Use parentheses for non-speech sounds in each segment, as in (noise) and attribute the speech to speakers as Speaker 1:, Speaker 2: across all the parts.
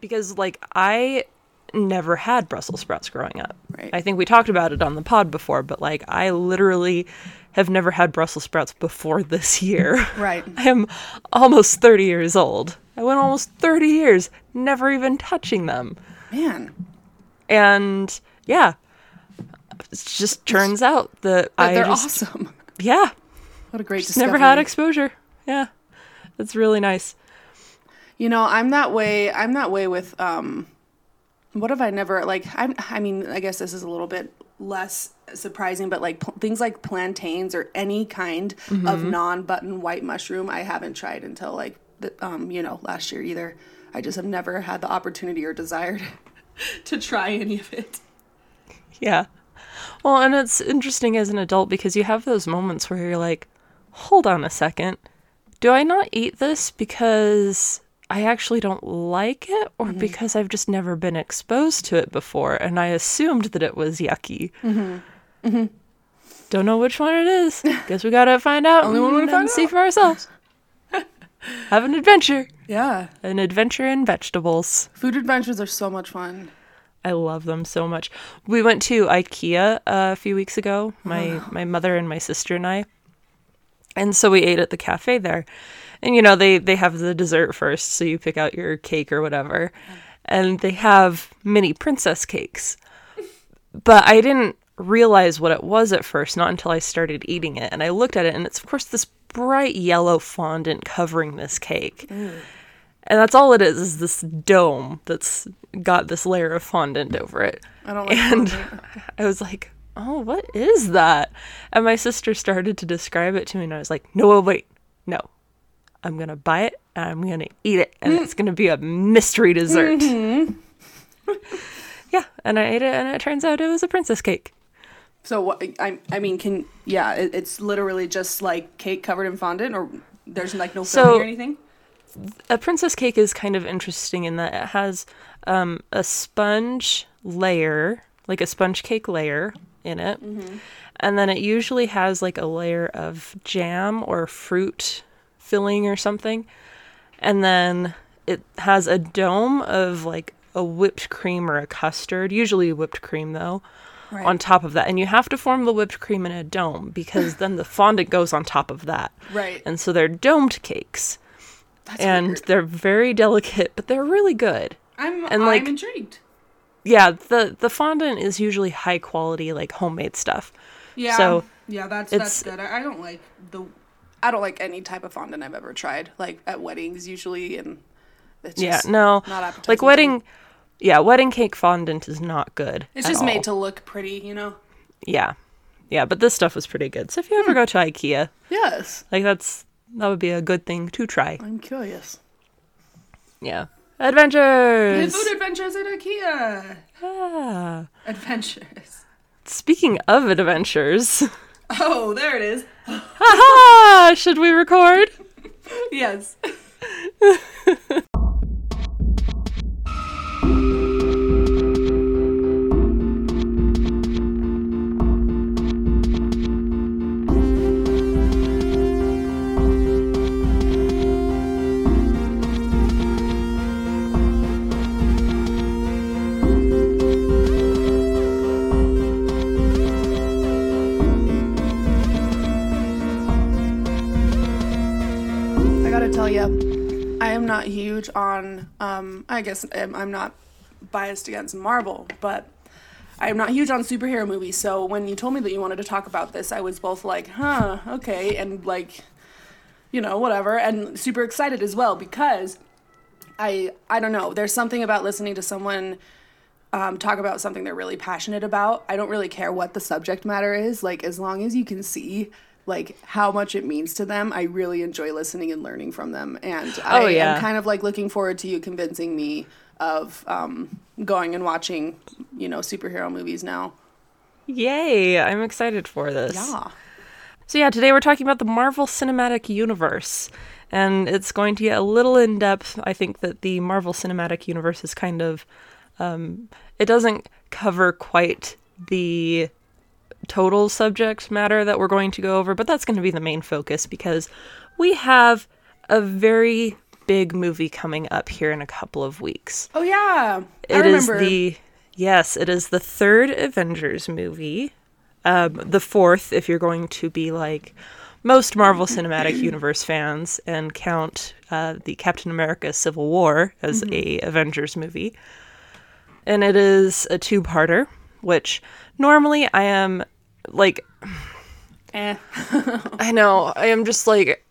Speaker 1: because like I never had Brussels sprouts growing up.
Speaker 2: Right.
Speaker 1: I think we talked about it on the pod before, but like I literally have never had Brussels sprouts before this year. (laughs)
Speaker 2: Right.
Speaker 1: I am almost 30 years old. I went almost 30 years never even touching them.
Speaker 2: Man,
Speaker 1: And yeah, it just turns out that I
Speaker 2: they're
Speaker 1: just
Speaker 2: awesome.
Speaker 1: yeah,
Speaker 2: What a great
Speaker 1: just never had exposure. Yeah. That's really nice.
Speaker 2: You know, I'm that way. I'm that way with um what have I never like I'm I mean, I guess this is a little bit less surprising, but like pl- things like plantains or any kind of non-button white mushroom I haven't tried until like the, um, you know, last year either. I just have never had the opportunity or desire to, (laughs) to try any of it.
Speaker 1: Yeah. Well, and it's interesting as an adult because you have those moments where you're like, hold on a second. Do I not eat this because I actually don't like it or because I've just never been exposed to it before and I assumed that it was yucky? Don't know which one it is. Guess we gotta find out (laughs)
Speaker 2: Only one way to
Speaker 1: and
Speaker 2: find
Speaker 1: see
Speaker 2: out.
Speaker 1: for ourselves. (laughs) have an adventure.
Speaker 2: Yeah.
Speaker 1: An adventure in vegetables.
Speaker 2: Food adventures are so much fun.
Speaker 1: I love them so much. We went to IKEA uh, a few weeks ago, my (sighs) my mother and my sister and I. And so we ate at the cafe there. And you know, they they have the dessert first, so you pick out your cake or whatever. And they have mini princess cakes. But I didn't realize what it was at first, not until I started eating it. And I looked at it and it's of course this bright yellow fondant covering this cake. And that's all it is, is this dome that's got this layer of fondant over it.
Speaker 2: I don't like
Speaker 1: And
Speaker 2: fondant. (laughs)
Speaker 1: I was like, oh, what is that? And my sister started to describe it to me, and I was like, no, wait, no. I'm going to buy it, and I'm going to eat it, and it's going to be a mystery dessert. (laughs) yeah, and I ate it, and it turns out it was a princess cake.
Speaker 2: So what I I mean, can yeah, it, it's literally just like cake covered in fondant, or there's like no
Speaker 1: So-
Speaker 2: filling or anything.
Speaker 1: a princess cake is kind of interesting in that it has um, a sponge layer, like a sponge cake layer in it. And then it usually has like a layer of jam or fruit filling or something. And then it has a dome of like a whipped cream or a custard, usually whipped cream though,
Speaker 2: Right.
Speaker 1: on top of that. And you have to form the whipped cream in a dome because then the fondant goes on top of that.
Speaker 2: Right.
Speaker 1: And so they're domed cakes
Speaker 2: That's
Speaker 1: and
Speaker 2: weird.
Speaker 1: they're very delicate, but they're really good.
Speaker 2: I'm
Speaker 1: and,
Speaker 2: I'm
Speaker 1: like-
Speaker 2: intrigued.
Speaker 1: Yeah, the the fondant is usually high quality, like homemade stuff.
Speaker 2: Yeah.
Speaker 1: so
Speaker 2: yeah, that's that's good. I, I don't like the. I don't like any type of fondant I've ever tried. Like at weddings usually, and it's
Speaker 1: yeah, no,
Speaker 2: not
Speaker 1: like wedding, yeah, wedding cake fondant is not good.
Speaker 2: It's just
Speaker 1: all.
Speaker 2: made to look pretty, you know.
Speaker 1: yeah, yeah, but this stuff was pretty good. So if you ever go to IKEA,
Speaker 2: Yes,
Speaker 1: like that's that would be a good thing to try.
Speaker 2: I'm curious.
Speaker 1: Yeah, adventures.
Speaker 2: Food adventures at IKEA.
Speaker 1: Ah.
Speaker 2: Adventures.
Speaker 1: Speaking of adventures, (laughs)
Speaker 2: Oh, there it is.
Speaker 1: haha, should we record? (laughs)
Speaker 2: Yes. (laughs) on. Um, I guess I'm, I'm not biased against Marvel, but I am not huge on superhero movies. So when you told me that you wanted to talk about this, I was both like, "Huh, okay," and like, you know, whatever, and super excited as well because I I don't know. There's something about listening to someone um, talk about something they're really passionate about. I don't really care what the subject matter is. Like as long as you can see like how much it means to them, I really enjoy listening and learning from them. And I
Speaker 1: Oh, yeah.
Speaker 2: am kind of like looking forward to you convincing me of um, going and watching, you know, superhero movies now.
Speaker 1: Yay! I'm excited for this.
Speaker 2: Yeah.
Speaker 1: So yeah, today we're talking about the Marvel Cinematic Universe. And it's going to get a little in depth. I think that the Marvel Cinematic Universe is kind of um, it doesn't cover quite the total subject matter that we're going to go over, but that's going to be the main focus because we have a very big movie coming up here in a couple of weeks.
Speaker 2: Oh yeah, I
Speaker 1: It is
Speaker 2: remember.
Speaker 1: the yes, it is the third Avengers movie. Um, the fourth, if you're going to be like most Marvel Cinematic (clears throat) Universe fans and count uh, the Captain America: Civil War as a Avengers movie, and it is a two-parter. Which normally I am like
Speaker 2: Eh. (laughs)
Speaker 1: I know. I am just like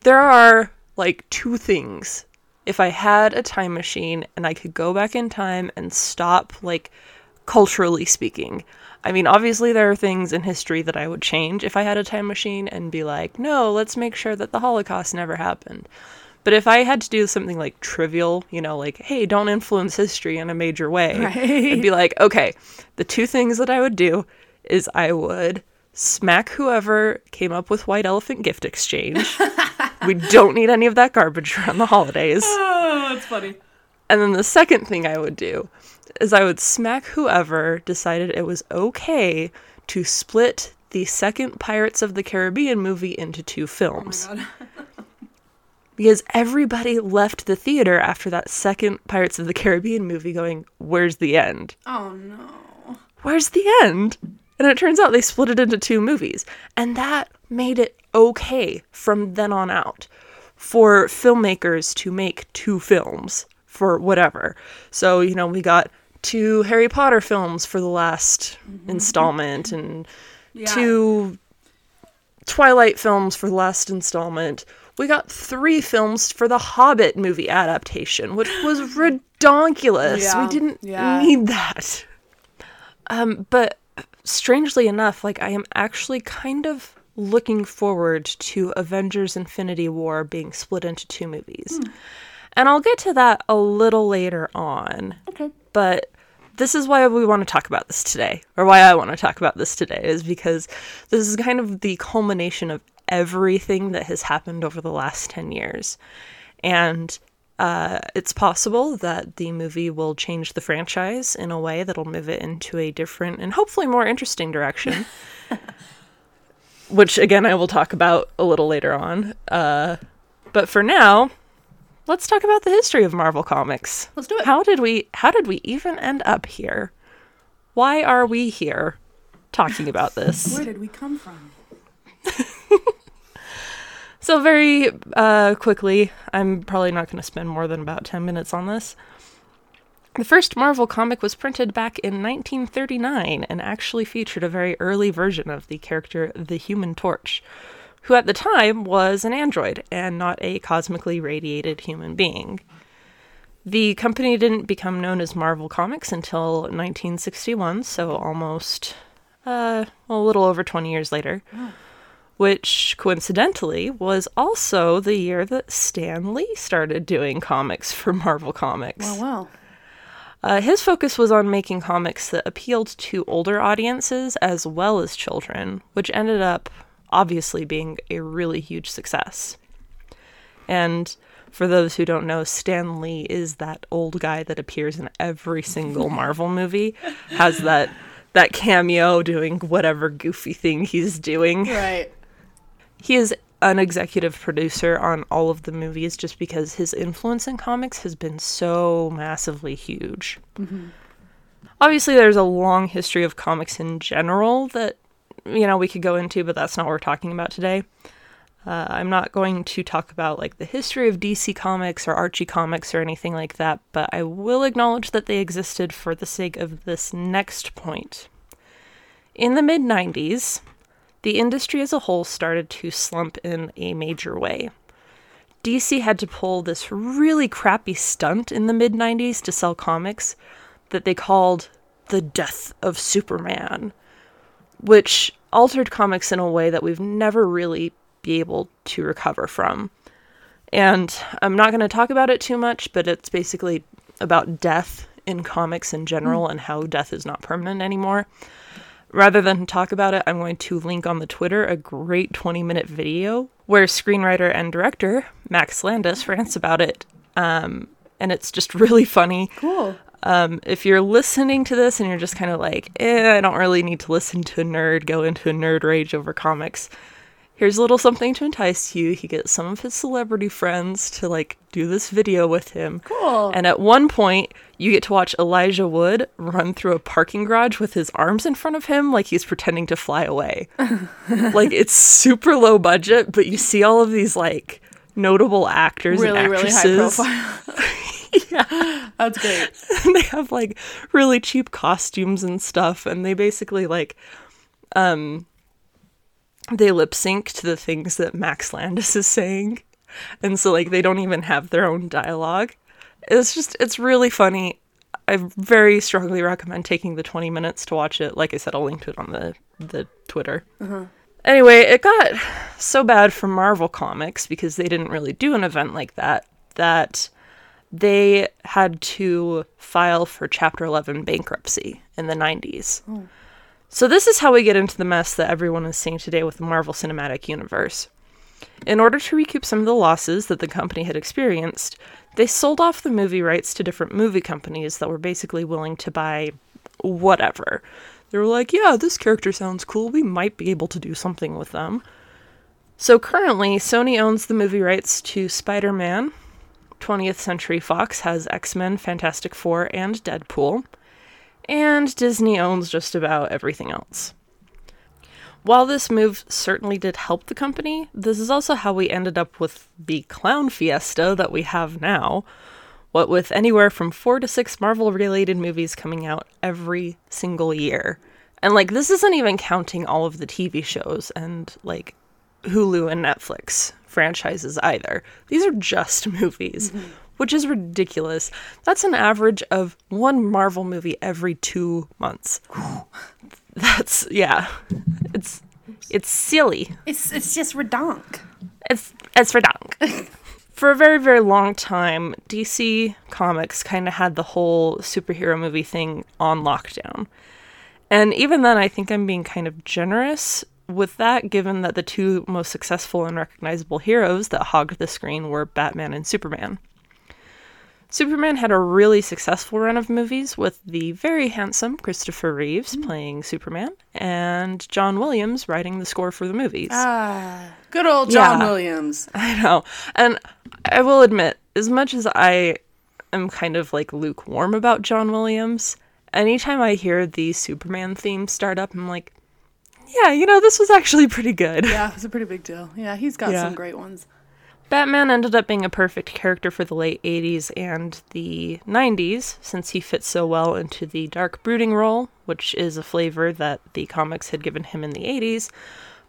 Speaker 1: there are like two things. If I had a time machine and I could go back in time and stop like culturally speaking. I mean, obviously there are things in history that I would change if I had a time machine and be like, "No, let's make sure that the Holocaust never happened." But if I had to do something like trivial, you know, like, "Hey, don't influence history in a major way." (laughs)
Speaker 2: Right.
Speaker 1: I'd be like, "Okay, the two things that I would do is I would smack whoever came up with White Elephant Gift Exchange. (laughs) we don't need any of that garbage around the holidays.
Speaker 2: Oh, that's funny.
Speaker 1: And then the second thing I would do is I would smack whoever decided it was okay to split the second Pirates of the Caribbean movie into two oh films.
Speaker 2: God. (laughs)
Speaker 1: because everybody left the theater after that second Pirates of the Caribbean movie going, Where's the end?
Speaker 2: Oh no.
Speaker 1: where's the end? And it turns out they split it into two movies. And that made it okay from then on out for filmmakers to make two films for whatever. So, you know, we got two Harry Potter films for the last mm-hmm. installment and (laughs)
Speaker 2: Yeah.
Speaker 1: two Twilight films for the last installment. We got three films for the Hobbit movie adaptation, which was (gasps) redonkulous.
Speaker 2: Yeah,
Speaker 1: We didn't
Speaker 2: yeah.
Speaker 1: need that. Um, but strangely enough, like I am actually kind of looking forward to Avengers Infinity War being split into two movies. And I'll get to that a little later on.
Speaker 2: Okay.
Speaker 1: But this is why we want to talk about this today, or why I want to talk about this today, is because this is kind of the culmination of everything that has happened over the last 10 years. And uh, it's possible that the movie will change the franchise in a way that'll move it into a different and hopefully more interesting direction. (laughs) Which, again, I will talk about a little later on. Uh, but for now, let's talk about the history of Marvel Comics.
Speaker 2: Let's do it.
Speaker 1: How did we how did we even end up here? Why are we here talking about this?
Speaker 2: Where did we come from? (laughs)
Speaker 1: So very uh, quickly, I'm probably not going to spend more than about 10 minutes on this. The first Marvel comic was printed back in 1939 and actually featured a very early version of the character the Human Torch, who at the time was an android and not a cosmically radiated human being. The company didn't become known as Marvel Comics until 1961, so almost uh, a little over 20 years later which coincidentally was also the year that Stan Lee started doing comics for (laughs) Marvel Comics.
Speaker 2: Oh well.
Speaker 1: Uh, his focus was on making comics that appealed to older audiences as well as children, which ended up obviously being a really huge success. And for those who don't know, Stan Lee is that old guy that appears in every single (laughs) Marvel movie, has that that cameo doing whatever goofy thing he's doing.
Speaker 2: Right.
Speaker 1: He is an executive producer on all of the movies just because his influence in comics has been so massively huge. Obviously, there's a long history of comics in general that, you know, we could go into, but that's not what we're talking about today. Uh, I'm not going to talk about like the history of DC Comics or Archie Comics or anything like that, but I will acknowledge that they existed for the sake of this next point. In the mid 90s, the industry as a whole started to slump in a major way. DC had to pull this really crappy stunt in the mid 90s to sell comics that they called the death of Superman, which altered comics in a way that we've never really be able to recover from. And I'm not going to talk about it too much, but it's basically about death in comics in general hmm. and how death is not permanent anymore. Rather than talk about it, I'm going to link on the Twitter a great 20 minute video where screenwriter and director Max Landis rants about it. Um, and it's just really funny.
Speaker 2: Cool.
Speaker 1: Um, if you're listening to this and you're just kind of like, eh, I don't really need to listen to a nerd go into a nerd rage over comics, here's a little something to entice you. He gets some of his celebrity friends to like do this video with him.
Speaker 2: Cool.
Speaker 1: And at one point, you get to watch Elijah Wood run through a parking garage with his arms in front of him like he's pretending to fly away. (laughs) like it's super low budget, but you see all of these like notable actors
Speaker 2: really,
Speaker 1: and
Speaker 2: really
Speaker 1: actresses.
Speaker 2: high profile. (laughs) (laughs) yeah. That's great.
Speaker 1: they have like really cheap costumes and stuff and they basically like um they lip sync to the things that Max Landis is saying. And so like they don't even have their own dialogue. It's just it's really funny. I very strongly recommend taking the 20 minutes to watch it. Like I said, I'll link to it on the the Twitter. Uh-huh. Anyway, it got so bad for Marvel Comics because they didn't really do an event like that that they had to file for Chapter 11 bankruptcy in the 90s. So, this is how we get into the mess that everyone is seeing today with the Marvel Cinematic Universe. In order to recoup some of the losses that the company had experienced, they sold off the movie rights to different movie companies that were basically willing to buy whatever. They were like, yeah, this character sounds cool. We might be able to do something with them. So currently, Sony owns the movie rights to Spider Man. 20th Century Fox has X Men, Fantastic Four, and Deadpool. And Disney owns just about everything else. While this move certainly did help the company, this is also how we ended up with the clown fiesta that we have now. What with anywhere from four to six Marvel related movies coming out every single year. And like, this isn't even counting all of the TV shows and like Hulu and Netflix franchises either. These are just (laughs) movies, mm-hmm. Which is ridiculous. That's an average of one Marvel movie every two months. (laughs) That's, yeah. It's. It's silly.
Speaker 2: It's it's just redonk.
Speaker 1: It's it's redonk. (laughs) For a very very long time, DC Comics kind of had the whole superhero movie thing on lockdown. And even then I think I'm being kind of generous with that given that the two most successful and recognizable heroes that hogged the screen were Batman and Superman. Superman had a really successful run of movies with the very handsome Christopher Reeves playing Superman and John Williams writing the score for the movies.
Speaker 2: Ah, good old John
Speaker 1: Yeah.
Speaker 2: Williams. (laughs)
Speaker 1: I know. And I will admit, as much as I am kind of like lukewarm about John Williams, anytime I hear the Superman theme start up, I'm like, yeah, you know, this was actually pretty good.
Speaker 2: Yeah, it's a pretty big deal. Yeah, he's got
Speaker 1: Yeah.
Speaker 2: some great ones.
Speaker 1: Batman ended up being a perfect character for the late 80s and the 90s, since he fits so well into the dark brooding role, which is a flavor that the comics had given him in the 80s,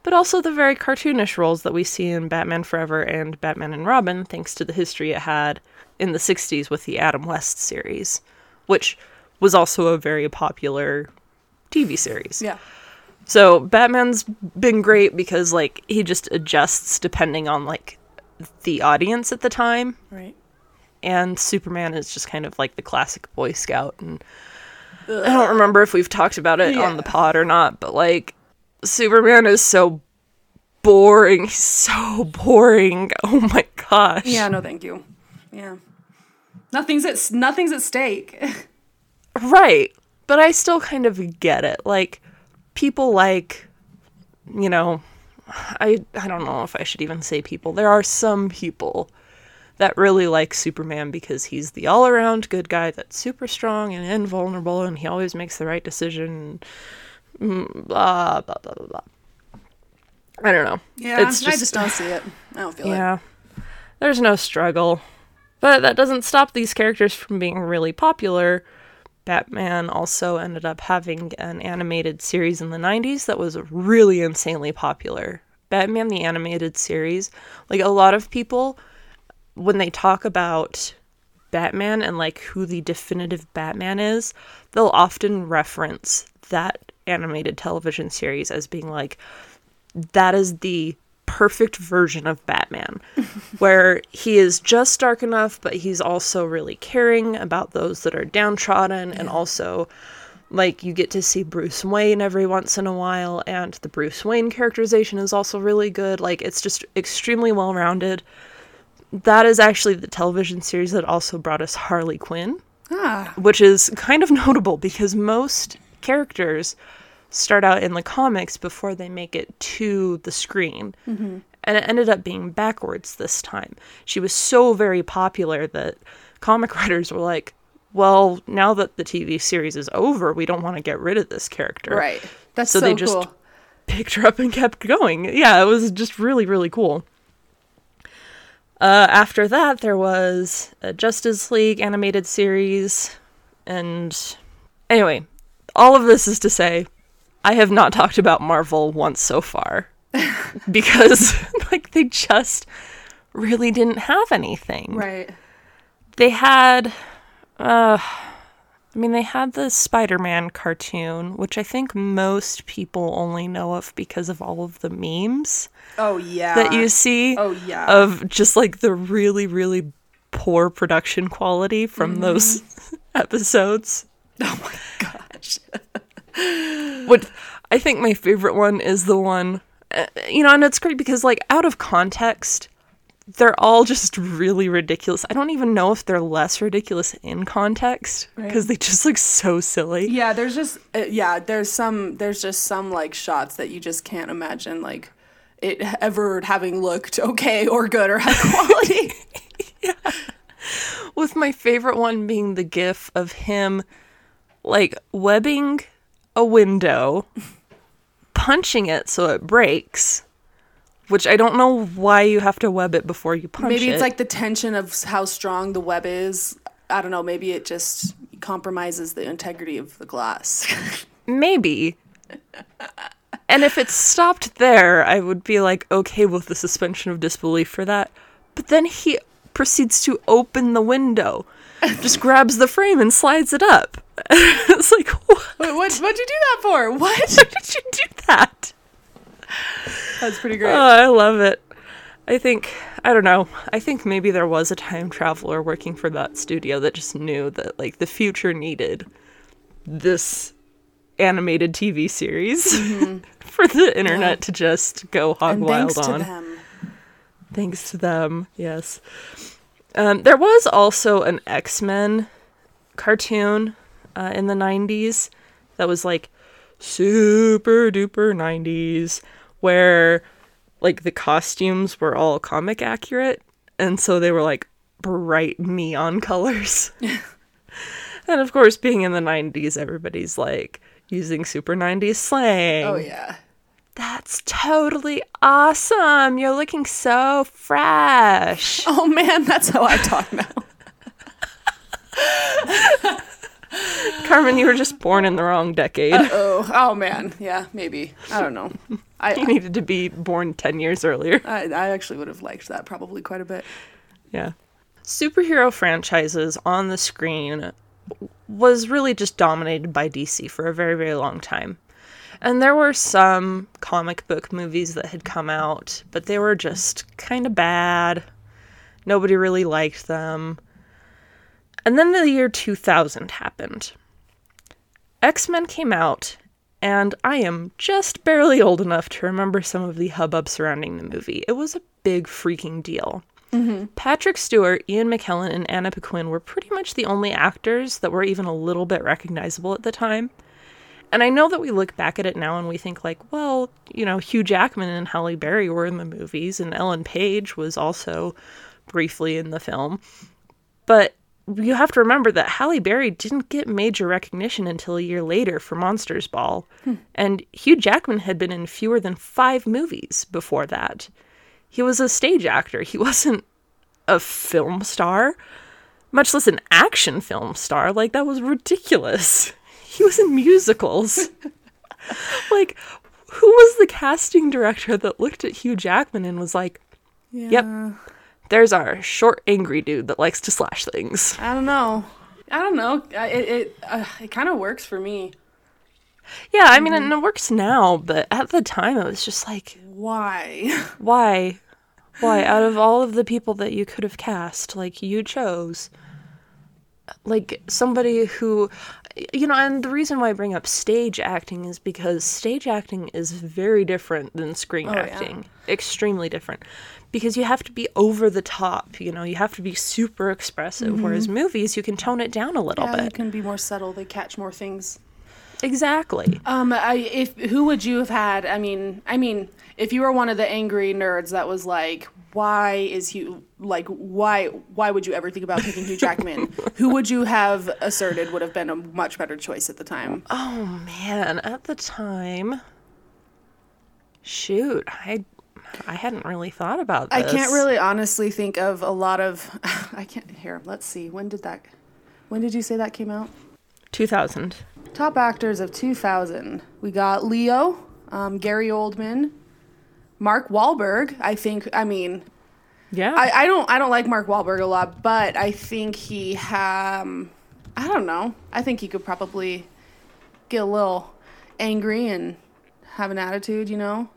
Speaker 1: but also the very cartoonish roles that we see in Batman Forever and Batman and Robin, thanks to the history it had in the 60s with the Adam West series, which was also a very popular TV series.
Speaker 2: Yeah.
Speaker 1: So Batman's been great because like he just adjusts depending on like the audience at the time
Speaker 2: Right.
Speaker 1: and Superman is just kind of like the classic boy scout and I don't remember if we've talked about it on the pod or not but like Superman is so boring he's so boring (laughs) oh my gosh
Speaker 2: Yeah, no thank you. Yeah. Nothing's at nothing's at stake. (laughs)
Speaker 1: Right. But I still kind of get it. Like people like you know, I I don't know if I should even say people. There are some people that really like Superman because he's the all-around good guy that's super strong and invulnerable and he always makes the right decision. mm, Blah blah blah blah blah. I don't know.
Speaker 2: Yeah,
Speaker 1: It's
Speaker 2: I
Speaker 1: just-
Speaker 2: just don't see it. I don't feel it.
Speaker 1: Yeah. There's no struggle. But that doesn't stop these characters from being really popular. Batman also ended up having an animated series in the 90s that was really insanely popular. Batman the animated series, like a lot of people when they talk about Batman and like who the definitive Batman is, they'll often reference that animated television series as being like that is the perfect version of Batman, (laughs) where he is just dark enough, but he's also really caring about those that are downtrodden, and also, like, you get to see Bruce Wayne every once in a while, and the Bruce Wayne characterization is also really good. Like, it's just extremely well rounded. That is actually the television series that also brought us Harley Quinn
Speaker 2: Ah,
Speaker 1: which is kind of (laughs) notable because most characters start out in the comics before they make it to the screen. Mm-hmm. And it ended up being backwards this time. She was so very popular that comic (laughs) writers were like, well, now that the TV series is over, we don't want to get rid of this character.
Speaker 2: Right. That's
Speaker 1: So cool.
Speaker 2: so,
Speaker 1: they just
Speaker 2: cool.
Speaker 1: picked her up and kept going. Yeah, it was just really, really cool. Uh, after that, there was a Justice League animated series. And anyway, all of this is to say, I have not talked about Marvel once so far. (laughs) because, (laughs) like, they just really didn't have anything
Speaker 2: Right.
Speaker 1: they had uh I mean they had the Spider-Man cartoon, which I think most people only know of because of all of the memes
Speaker 2: Oh yeah.
Speaker 1: that you see
Speaker 2: Oh yeah.
Speaker 1: of just like the really really poor production quality from those (laughs) episodes.
Speaker 2: oh my gosh.
Speaker 1: What I think my favorite one is the one uh, you know, and it's great because like out of context they're all just really ridiculous. I don't even know if they're less ridiculous in context because they just look so silly.
Speaker 2: Yeah, there's just uh, yeah, there's some there's just some like shots that you just can't imagine like it ever having looked okay or good or high quality. (laughs)
Speaker 1: With my favorite one being the gif of him like webbing a window, punching it so it breaks, which I don't know why you have to web it before you punch it.
Speaker 2: maybe
Speaker 1: it.
Speaker 2: it's like the tension of how strong the web is. I don't know, maybe it just compromises the integrity of the glass. (laughs)
Speaker 1: maybe. and if it stopped there, I would be like okay with the suspension of disbelief for that. But then he proceeds to open the window, just grabs the frame and slides it up. (laughs) it's like, what?
Speaker 2: what, what what'd you do that for? (laughs) What?
Speaker 1: Why did you do that?
Speaker 2: That's pretty great.
Speaker 1: Oh, I love it. I think I don't know. I think maybe there was a time traveler working for that studio that just knew that like the future needed this animated TV series (laughs) for the internet to just go hog
Speaker 2: and
Speaker 1: wild
Speaker 2: thanks
Speaker 1: on.
Speaker 2: to them.
Speaker 1: Thanks to them, yes. Um, there was also an X Men cartoon uh, in the 90s that was like super duper 90s, where like the costumes were all comic accurate. And so they were like bright neon (laughs) colors. (laughs) and of course, being in the 90s, everybody's like using super 90s slang.
Speaker 2: Oh yeah.
Speaker 1: That's totally awesome. You're looking so fresh. (laughs)
Speaker 2: Oh man, that's how I talk now. (laughs)
Speaker 1: Carmen, you were just born in the wrong decade.
Speaker 2: oh, oh man, yeah, maybe. I don't know. (laughs)
Speaker 1: you
Speaker 2: I
Speaker 1: needed to be born 10 years earlier.
Speaker 2: I, I actually would have liked that probably quite a bit.
Speaker 1: Yeah. Superhero franchises on the screen was really just dominated by DC for a very, very long time. And there were some comic book movies that had come out, but they were just kind of bad. Nobody really liked them. And then the year 2000 happened. X Men came out, and I am just barely old enough to remember some of the hubbub surrounding the movie. It was a big freaking deal. Mm-hmm. Patrick Stewart, Ian McKellen, and Anna Paquin were pretty much the only actors that were even a little bit recognizable at the time. And I know that we look back at it now and we think, like, well, you know, Hugh Jackman and Halle Berry were in the movies, and Ellen Page was also briefly in the film. But you have to remember that Halle Berry didn't get major recognition until a year later for Monsters Ball. Hmm. And Hugh Jackman had been in fewer than five movies before that. He was a stage actor, he (laughs) wasn't a film star, much less an action film star. Like, that was ridiculous. (laughs) He was in musicals. (laughs) like, who was the casting director that looked at Hugh Jackman and was like,
Speaker 2: Yeah.
Speaker 1: Yep. There's our short, angry dude that likes to slash things?
Speaker 2: I don't know. I don't know. It it uh, it kind of works for me.
Speaker 1: Yeah, I mean, and it works now, but at the time, it was just like,
Speaker 2: Why? (laughs)
Speaker 1: why? Why? Out of all of the people that you could have cast, like, you chose, like, somebody who, you know, and the reason why I bring up stage acting is because stage acting is very different than screen
Speaker 2: yeah.
Speaker 1: acting. Extremely different. Because you have to be over the top, you know, you have to be super expressive, whereas movies, you can tone it down a little
Speaker 2: yeah, you
Speaker 1: bit.
Speaker 2: can be more subtle. They catch more things.
Speaker 1: exactly.
Speaker 2: Um, I if who would you have had? I mean, I mean, if you were one of the angry nerds that was like, why is Hugh like why why would you ever think about picking Hugh Jackman? (laughs) who would you have asserted would have been a much better choice at the time?
Speaker 1: Oh man, at the time, shoot, I I hadn't really thought about this.
Speaker 2: I can't really honestly think of a lot of. (laughs) I can't. Here, let's see. When did that? When did you say that came out?
Speaker 1: 2000.
Speaker 2: Top actors of 2000. We got Leo, um, Gary Oldman, Mark Wahlberg. I think. I mean,
Speaker 1: Yeah.
Speaker 2: I, I don't. I don't like Mark Wahlberg a lot, but I think he. Um, I don't know. I think he could probably get a little angry and have an attitude. You know.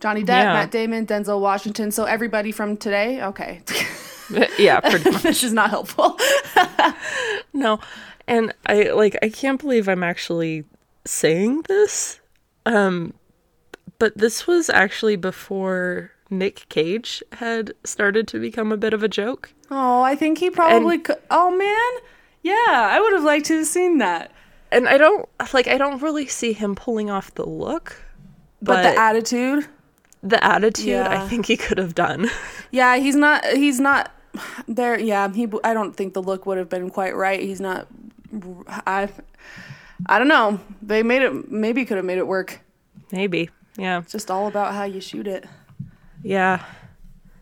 Speaker 2: Johnny Depp,
Speaker 1: Yeah.
Speaker 2: Matt Damon, Denzel Washington. So everybody from today. Okay. (laughs)
Speaker 1: yeah, pretty (laughs) much.
Speaker 2: this is not helpful. (laughs)
Speaker 1: No. And I like I can't believe I'm actually saying this. Um but this was actually before Nick Cage had started to become a bit of a joke.
Speaker 2: Oh, I think he probably could. Oh man, yeah, I would have liked to have seen that.
Speaker 1: And I don't like I don't really see him pulling off the look,
Speaker 2: But,
Speaker 1: but,
Speaker 2: the attitude,
Speaker 1: the attitude I think he could have done. (laughs)
Speaker 2: yeah, he's not. He's not there. Yeah, he. I don't think the look would have been quite right. He's not. I. I don't know. They made it. Maybe could have made it work.
Speaker 1: Maybe. Yeah.
Speaker 2: It's just all about how you shoot it.
Speaker 1: Yeah.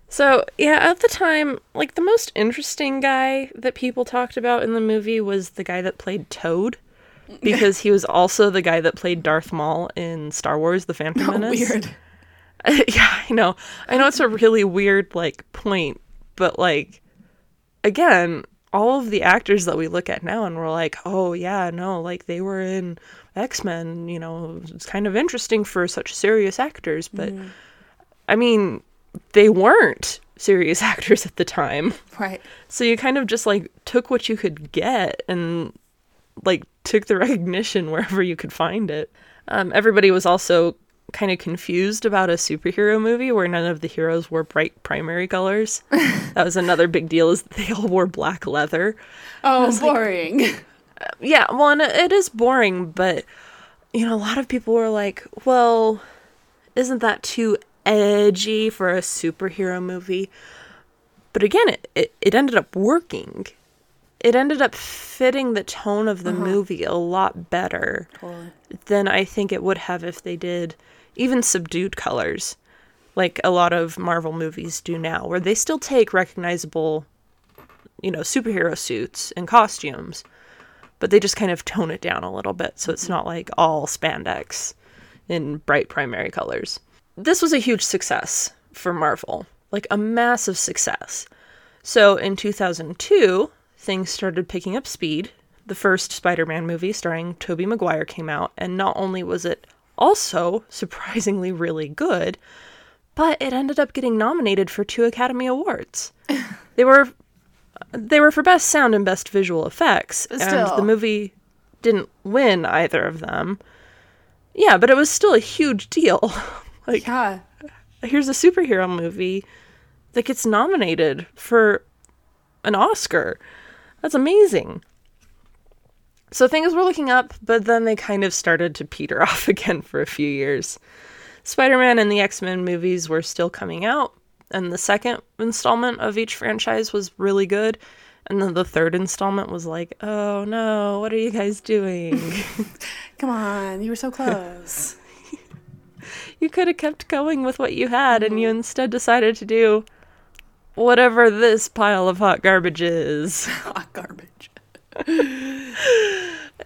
Speaker 1: So, yeah, at the time, like the most interesting guy that people talked about in the movie was the guy that played Toad (laughs) because he was also the guy that played Darth Maul in Star Wars The Phantom
Speaker 2: Oh,
Speaker 1: Menace.
Speaker 2: weird. (laughs)
Speaker 1: yeah, I know. I know it's a (laughs) really weird like point, but like again, all of the actors that we look at now and we're like, "Oh yeah, no, like they were in X-Men, you know, it's kind of interesting for such serious actors, but I mean, they weren't serious (laughs) actors at the time.
Speaker 2: Right.
Speaker 1: So you kind of just like took what you could get and like took the (laughs) recognition wherever you could find it. Um, everybody was also kind of confused about a superhero movie where none of the heroes wore bright primary colors. (laughs) that was another big deal is they all wore black leather.
Speaker 2: Oh, boring.
Speaker 1: Uh, yeah, well, and it is boring, but you know, a lot of people were like, "Well, isn't that too edgy for a superhero movie?" But again, it it, it ended up working. It ended up fitting the tone of the uh-huh. movie a lot better
Speaker 2: Totally.
Speaker 1: than I think it would have if they did even subdued colors, like a lot of Marvel movies do now, where they still take recognizable, you know, superhero suits and costumes, but they just kind of tone it down a little bit so it's not like all spandex in bright primary colors. This was a huge success for Marvel, like a massive success. So in 2002, things started picking up speed. The first Spider Man movie starring Tobey Maguire came out, and not only was it also surprisingly really good, but it ended up getting nominated for two Academy Awards. (laughs) they were they were for best sound and best visual effects, and the movie didn't win either of them. Yeah, but it was still a huge deal. (laughs) like
Speaker 2: Yeah.
Speaker 1: here's a superhero movie that gets nominated for an Oscar. That's amazing. So things were looking up, but then they kind of started to peter (laughs) off again for a few years. Spider Man and the X Men movies were still coming out, and the second installment of each franchise was really good. And then the third installment was like, oh no, what are you guys doing? (laughs)
Speaker 2: Come on, you were so close. (laughs)
Speaker 1: you could have kept going with what you had, and you instead decided to do whatever this pile of hot garbage is.
Speaker 2: Hot garbage.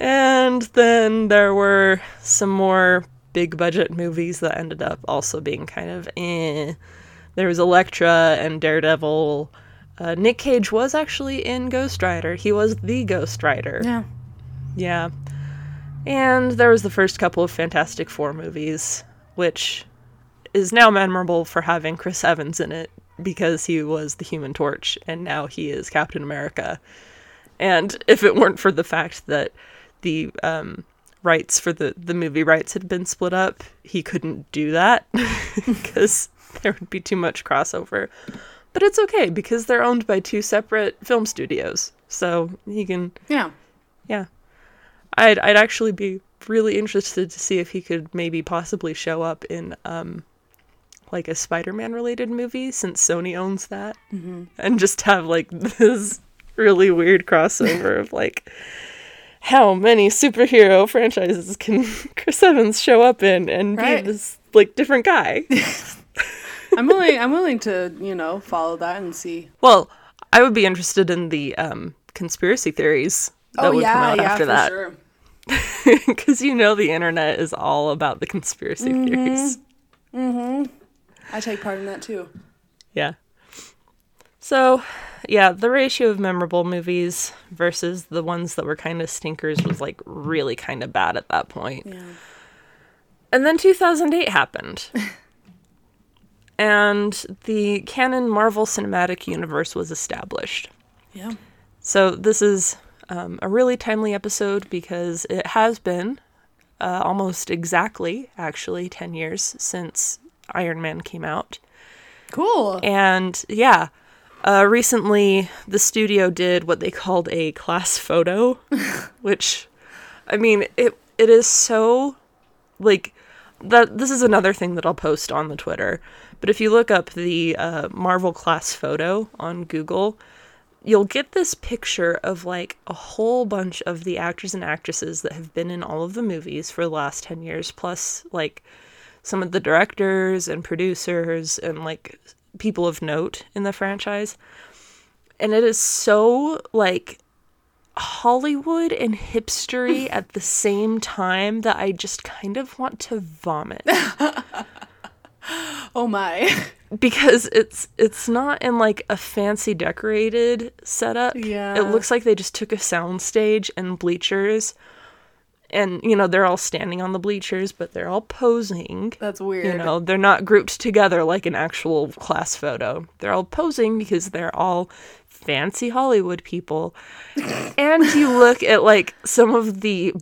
Speaker 1: And then there were some more big budget movies that ended up also being kind of eh. There was Elektra and Daredevil. Uh, Nick Cage was actually in Ghost Rider. He was the Ghost Rider.
Speaker 2: Yeah.
Speaker 1: Yeah. And there was the first couple of Fantastic Four movies, which is now memorable for having Chris Evans in it because he was the Human Torch and now he is Captain America. And if it weren't for the fact that the um, rights for the, the movie rights had been split up, he couldn't do that (laughs) because there would be too much crossover. But it's okay because they're owned by two separate film studios. So he can
Speaker 2: Yeah.
Speaker 1: yeah. I'd I'd actually be really interested to see if he could maybe possibly show up in um like a Spider-Man related movie since Sony owns that, and just have like (laughs) this really weird crossover of like how many superhero franchises can (laughs) Chris Evans show up in and
Speaker 2: Right.
Speaker 1: be this like different guy? (laughs)
Speaker 2: I'm willing. I'm willing to you know follow that and see.
Speaker 1: well, I would be interested in the um conspiracy theories that
Speaker 2: oh
Speaker 1: would
Speaker 2: yeah,
Speaker 1: come out
Speaker 2: yeah,
Speaker 1: after
Speaker 2: for
Speaker 1: that.
Speaker 2: sure. (laughs)
Speaker 1: because you know the internet is all about the conspiracy
Speaker 2: Mm-hmm.
Speaker 1: theories.
Speaker 2: I take part in that too.
Speaker 1: Yeah. So, yeah, the ratio of memorable movies versus the ones that were kind of stinkers was like really kind of bad at that point.
Speaker 2: Yeah.
Speaker 1: And then 2008 happened. (laughs) and the canon Marvel Cinematic Universe was established.
Speaker 2: Yeah.
Speaker 1: So this is um, a really timely episode because it has been uh, almost exactly, actually, 10 years since Iron Man came out.
Speaker 2: Cool.
Speaker 1: And yeah, uh, recently the studio did what they called a class photo, (laughs) which, I mean, it it is so like that. This is another thing that I'll post on the Twitter. But if you look up the uh, Marvel class photo on Google, you'll get this picture of like a whole bunch of the actors and actresses that have been in all of the movies for the last 10 years, plus like some of the directors and producers and like people of note in the franchise. And it is so like Hollywood and hipstery (laughs) at the same time that I just kind of want to vomit. (laughs)
Speaker 2: Oh my.
Speaker 1: because it's it's not in like a fancy decorated setup.
Speaker 2: Yeah.
Speaker 1: It looks like they just took a soundstage and bleachers and you know, they're all standing on the bleachers, but they're all posing.
Speaker 2: That's weird.
Speaker 1: You know, they're not grouped together like an actual class photo. They're all posing because they're all fancy Hollywood people. (laughs) and you look at like some of the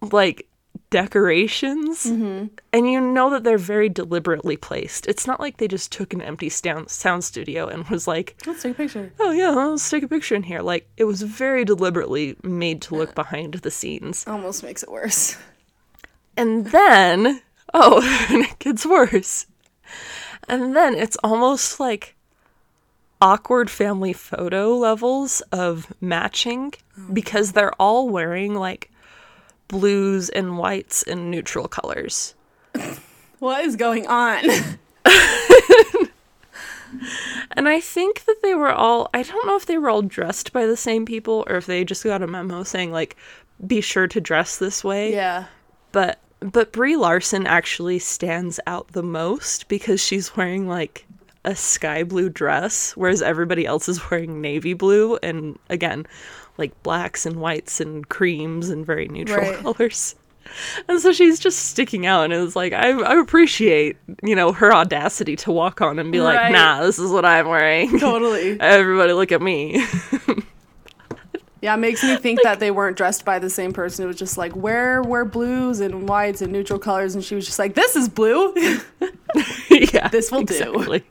Speaker 1: like decorations mm-hmm. and you know that they're very deliberately placed. It's not like they just took an empty sound sound studio and was like,
Speaker 2: Let's take a picture.
Speaker 1: "Oh yeah, let's take a picture in here." Like it was very deliberately made to look uh, behind the scenes.
Speaker 2: Almost makes it worse.
Speaker 1: And then, oh, (laughs) it gets worse. And then it's almost like awkward family photo levels of matching oh, because they're all wearing like blues and whites and neutral colors. (laughs)
Speaker 2: What is going on? (laughs)
Speaker 1: And I think that they were all, I don't know if they were all dressed by the same people or if they just got a memo saying, like, be sure to dress this way.
Speaker 2: yeah.
Speaker 1: but but Brie Larson actually stands out the most because she's wearing like a sky blue dress, whereas everybody else is wearing navy blue and again, like blacks and whites and creams and very neutral
Speaker 2: Right.
Speaker 1: colors. And so she's just sticking out, and it's like I, I appreciate you know her audacity to walk on and be like, nah, this is what I'm wearing.
Speaker 2: Totally. (laughs)
Speaker 1: Everybody, look at me.
Speaker 2: Yeah, it makes me think that they weren't dressed by the same person. It was just like, wear wear blues and whites and neutral colors, and she was just like, this is blue. (laughs)
Speaker 1: yeah,
Speaker 2: This will do.
Speaker 1: exactly.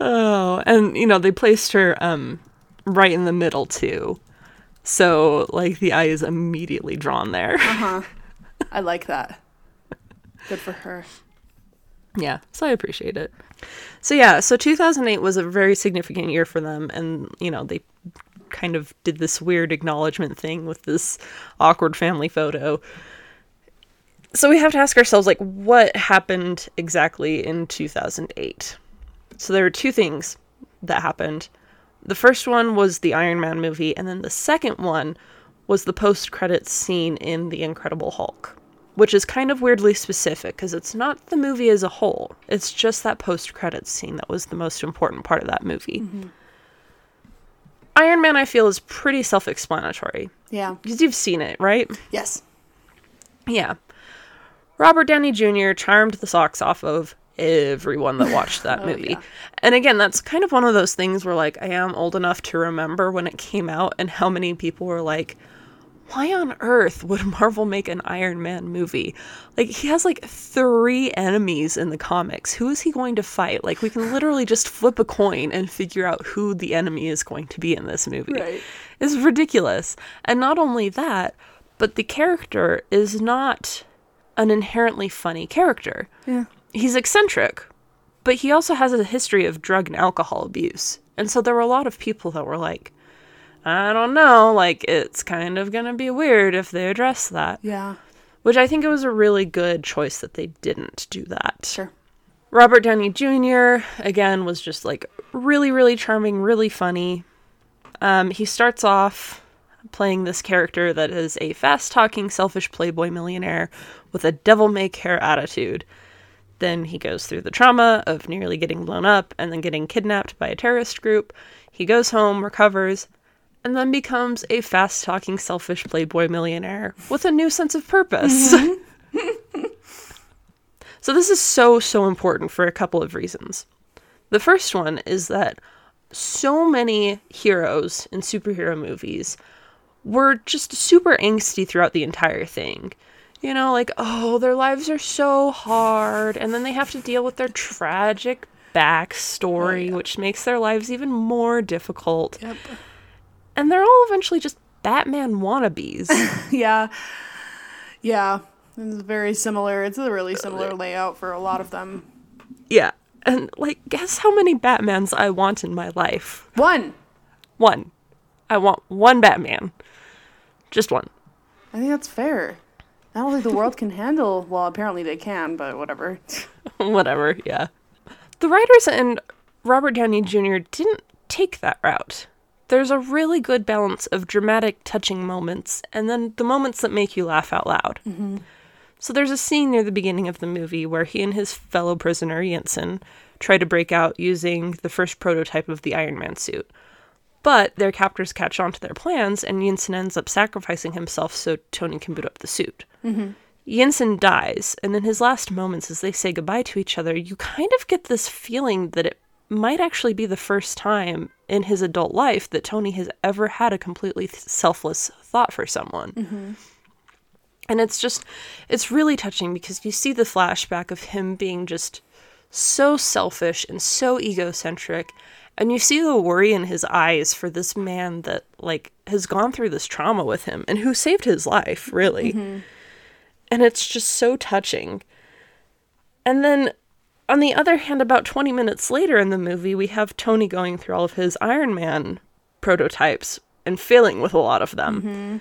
Speaker 1: Oh, and you know they placed her um right in the middle too, so like the eye is immediately drawn there. (laughs) Uh-huh.
Speaker 2: I like that. Good for her.
Speaker 1: yeah, so I appreciate it. So yeah, so 2008 was a very significant year for them, and you know they kind of did this weird acknowledgement thing with this awkward family photo. So we have to ask ourselves like what happened exactly in 2008. So there were two things that happened. The first one was the Iron Man movie and then the second one was the post-credits scene in The Incredible Hulk, which is kind of weirdly specific because it's not the movie as a whole. It's just that post-credits scene that was the most important part of that movie. Mm-hmm. Iron Man I feel is pretty self-explanatory
Speaker 2: Yeah.
Speaker 1: because you've seen it, right?
Speaker 2: Yes.
Speaker 1: Yeah. Robert Downey Jr. charmed the socks off of everyone that watched that (laughs)
Speaker 2: Oh,
Speaker 1: movie.
Speaker 2: yeah.
Speaker 1: And again, that's kind of one of those things where like I am old enough to remember when it came out and how many people were like, why on earth would Marvel make an Iron Man movie? Like, he has like three enemies in the comics. Who is he going to fight? Like, we can literally just flip a coin and figure out who the enemy is going to be in this movie.
Speaker 2: Right.
Speaker 1: It's ridiculous. And not only that, but the character is not an inherently funny character.
Speaker 2: Yeah.
Speaker 1: He's eccentric, but he also has a history of drug and alcohol abuse. And so there were a lot of people that were like, I don't know, like it's kind of going to be weird if they address that.
Speaker 2: Yeah.
Speaker 1: Which I think it was a really good choice that they didn't do that.
Speaker 2: Sure.
Speaker 1: Robert Downey Jr., again, was just like really, really charming, really funny. Um, he starts off playing this character that is a fast talking, selfish playboy millionaire with a devil may care attitude. Then he goes through the trauma of nearly getting blown up and then getting kidnapped by a terrorist group. He goes home, recovers, and then becomes a fast talking, selfish playboy millionaire with a new sense of purpose. Mm-hmm. (laughs) so, this is so, so important for a couple of reasons. The first one is that so many heroes in superhero movies were just super angsty throughout the entire thing. You know, like, oh, their lives are so hard, and then they have to deal with their tragic backstory, oh, which makes their lives even more difficult.
Speaker 2: Yep.
Speaker 1: And they're all eventually just Batman wannabes. (laughs)
Speaker 2: Yeah. Yeah. It's very similar. It's a really similar layout for a lot of them.
Speaker 1: yeah. And, like, guess how many Batmans I want in my life?
Speaker 2: One.
Speaker 1: One. I want one Batman. Just one.
Speaker 2: I think that's fair. I don't think the world can handle. Well, apparently they can, but whatever. (laughs)
Speaker 1: Whatever, yeah. The writers and Robert Downey Jr. didn't take that route. There's a really good balance of dramatic, touching moments and then the moments that make you laugh out loud. Mm-hmm. So there's a scene near the beginning of the movie where he and his fellow prisoner, Yinsen, try to break out using the first prototype of the Iron Man suit. But their captors catch on to their plans, and Yinsen ends up sacrificing himself so Tony can boot up the suit. Mm-hmm. Yinsen dies, and in his last moments, as they say goodbye to each other, you kind of get this feeling that it might actually be the first time in his adult life that Tony has ever had a completely selfless thought for someone. Mm-hmm. And it's just, it's really touching because you see the flashback of him being just so selfish and so egocentric. And you see the worry in his eyes for this man that, like, has gone through this trauma with him and who saved his life, really. Mm-hmm. And it's just so touching. And then, on the other hand, about 20 minutes later in the movie, we have Tony going through all of his Iron Man prototypes and failing with a lot of them. Mm-hmm.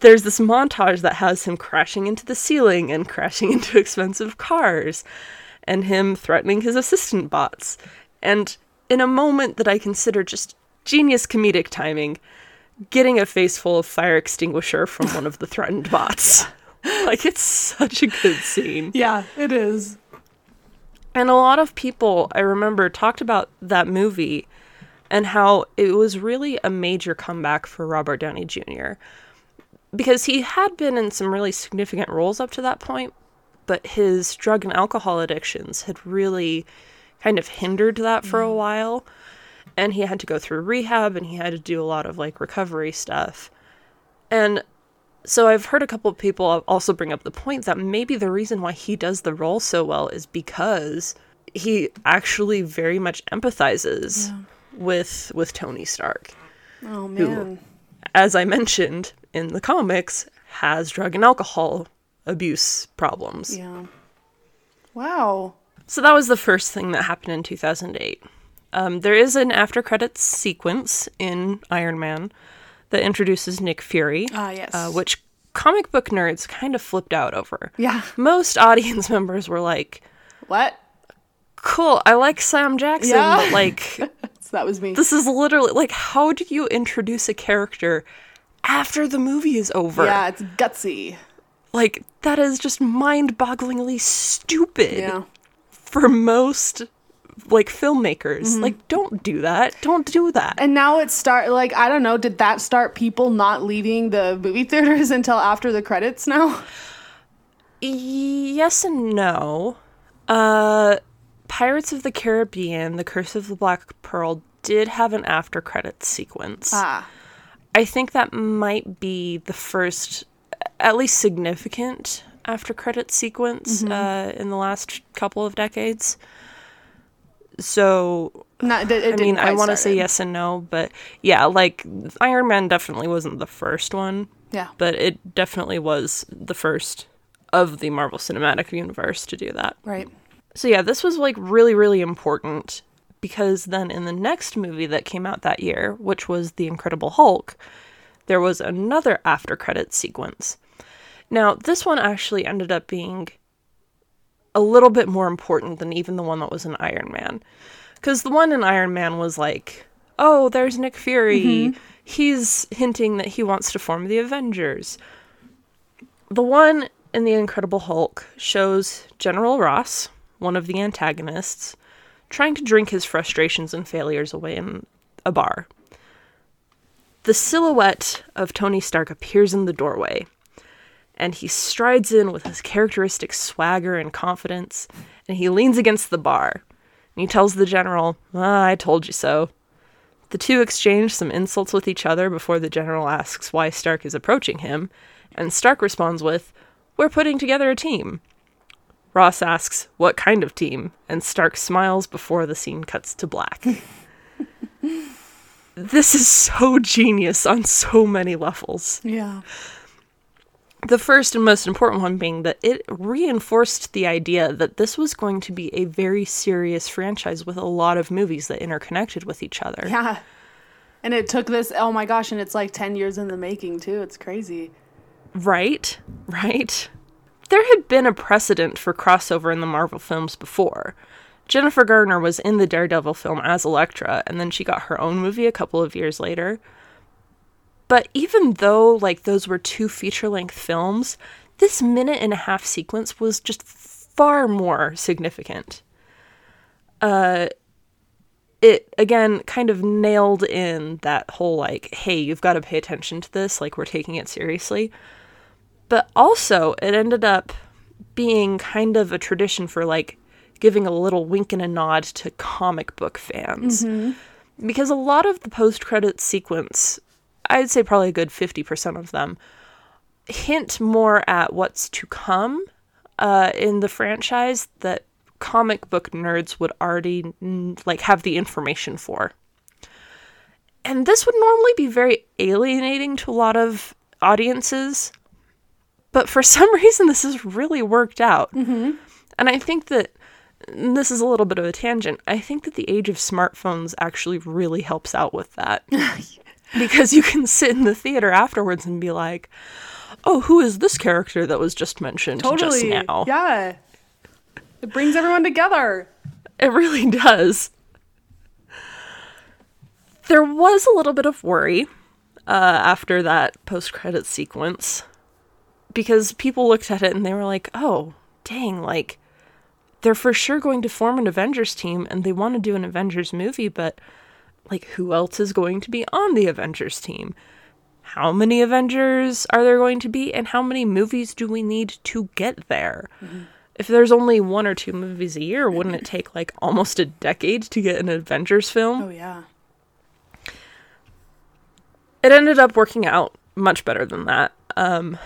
Speaker 1: There's this montage that has him crashing into the ceiling and crashing (laughs) into expensive cars and him threatening his assistant bots. And in a moment that I consider just genius comedic timing, getting a face full of fire extinguisher from one of the threatened (laughs) bots. (laughs) Like, it's such a good scene.
Speaker 2: yeah, it is.
Speaker 1: And a lot of people, I remember, talked about that movie and how it was really a major comeback for Robert Downey Jr. Because he had been in some really significant roles up to that point, but his drug and alcohol addictions had really kind of hindered that for a mm. while. And he had to go through rehab and he had to do a lot of like recovery stuff. And so I've heard a couple of people also bring up the point that maybe the reason why he does the role so well is because he actually very much empathizes with with Tony Stark.
Speaker 2: Oh man.
Speaker 1: As I mentioned in the comics, has drug and alcohol abuse problems.
Speaker 2: Yeah. Wow.
Speaker 1: So that was the first thing that happened in 2008. Um, there is an after credits sequence in Iron Man that introduces Nick Fury,
Speaker 2: Ah, yes.
Speaker 1: uh, which comic book nerds kind of flipped out over.
Speaker 2: Yeah. (laughs)
Speaker 1: Most audience (laughs) members were like,
Speaker 2: What?
Speaker 1: "Cool, I like Sam Jackson,
Speaker 2: Yeah.
Speaker 1: but like, (laughs)
Speaker 2: So that was me.
Speaker 1: this is literally like, how do you introduce a character after the movie is over?
Speaker 2: yeah, it's gutsy.
Speaker 1: Like that is just mind-bogglingly stupid
Speaker 2: Yeah.
Speaker 1: For most like filmmakers.
Speaker 2: Mm-hmm.
Speaker 1: Like, don't do that. Don't do that.
Speaker 2: And now it start like I don't know. Did that start people not leaving the movie theaters (laughs) until after the credits? Now.
Speaker 1: Yes and no. Uh Pirates of the Caribbean, The Curse of the Black Pearl did have an after credits sequence.
Speaker 2: Ah.
Speaker 1: I think that might be the first, at least significant after credit sequence uh, in the last couple of decades. So
Speaker 2: Not, it, it
Speaker 1: I mean, I want to say yes and no, but yeah, like Iron Man definitely wasn't the first one,
Speaker 2: Yeah.
Speaker 1: but it definitely was the first of the Marvel Cinematic Universe to do that.
Speaker 2: Right.
Speaker 1: So yeah, this was like really really important because then in the next movie that came out that year, which was The Incredible Hulk, there was another after credit sequence. Now, this one actually ended up being a little bit more important than even the one that was in Iron Man. Cuz the one in Iron Man was like, "Oh, there's Nick Fury. Mm-hmm. He's hinting that he wants to form the Avengers." The one in The Incredible Hulk shows General Ross, one of the antagonists, trying to drink his frustrations and failures away in a bar. The silhouette of Tony Stark appears in the doorway, and he strides in with his characteristic swagger and confidence, and he leans against the bar. And he tells the general, ah, I told you so. The two exchange some insults with each other before the general asks why Stark is approaching him, and Stark responds with, We're putting together a team. Ross asks, What kind of team? And Stark smiles before the scene cuts to black. (laughs) this is so genius on so many levels.
Speaker 2: Yeah.
Speaker 1: The first and most important one being that it reinforced the idea that this was going to be a very serious franchise with a lot of movies that interconnected with each other.
Speaker 2: Yeah. And it took this, oh my gosh, and it's like 10 years in the making, too. It's crazy.
Speaker 1: Right? Right? There had been a precedent for crossover in the Marvel films before. Jennifer Garner was in the Daredevil film as Elektra, and then she got her own movie a couple of years later. But even though like those were two feature-length films, this minute and a half sequence was just far more significant. Uh it again kind of nailed in that whole like hey, you've got to pay attention to this, like we're taking it seriously. But also, it ended up being kind of a tradition for like giving a little wink and a nod to comic book fans. Because a lot of the post credits sequence, I'd say probably a good 50% of them, hint more at what's to come uh, in the franchise that comic book nerds would already like have the information for. And this would normally be very alienating to a lot of audiences, but for (laughs) some reason this has really worked out. And I think that and this is a little bit of a tangent. I think that the age of smartphones actually really helps out with that. (laughs) because you can sit in the theater afterwards and be like, "Oh, who is this character that was just mentioned
Speaker 2: Totally.
Speaker 1: just now?"
Speaker 2: Yeah. It brings everyone together.
Speaker 1: It really does. There was a little bit of worry uh, after that post-credit sequence because people looked at it and they were like, "Oh, dang! Like they're for sure going to form an Avengers team and they want to do an Avengers movie, but like who else is going to be on the Avengers team? How many Avengers are there going to be, and how many movies do we need to get there?" if there's only one or two movies a year, wouldn't it take like almost a decade to get an Avengers film?
Speaker 2: Oh, yeah.
Speaker 1: It ended up working out much better than that. Um,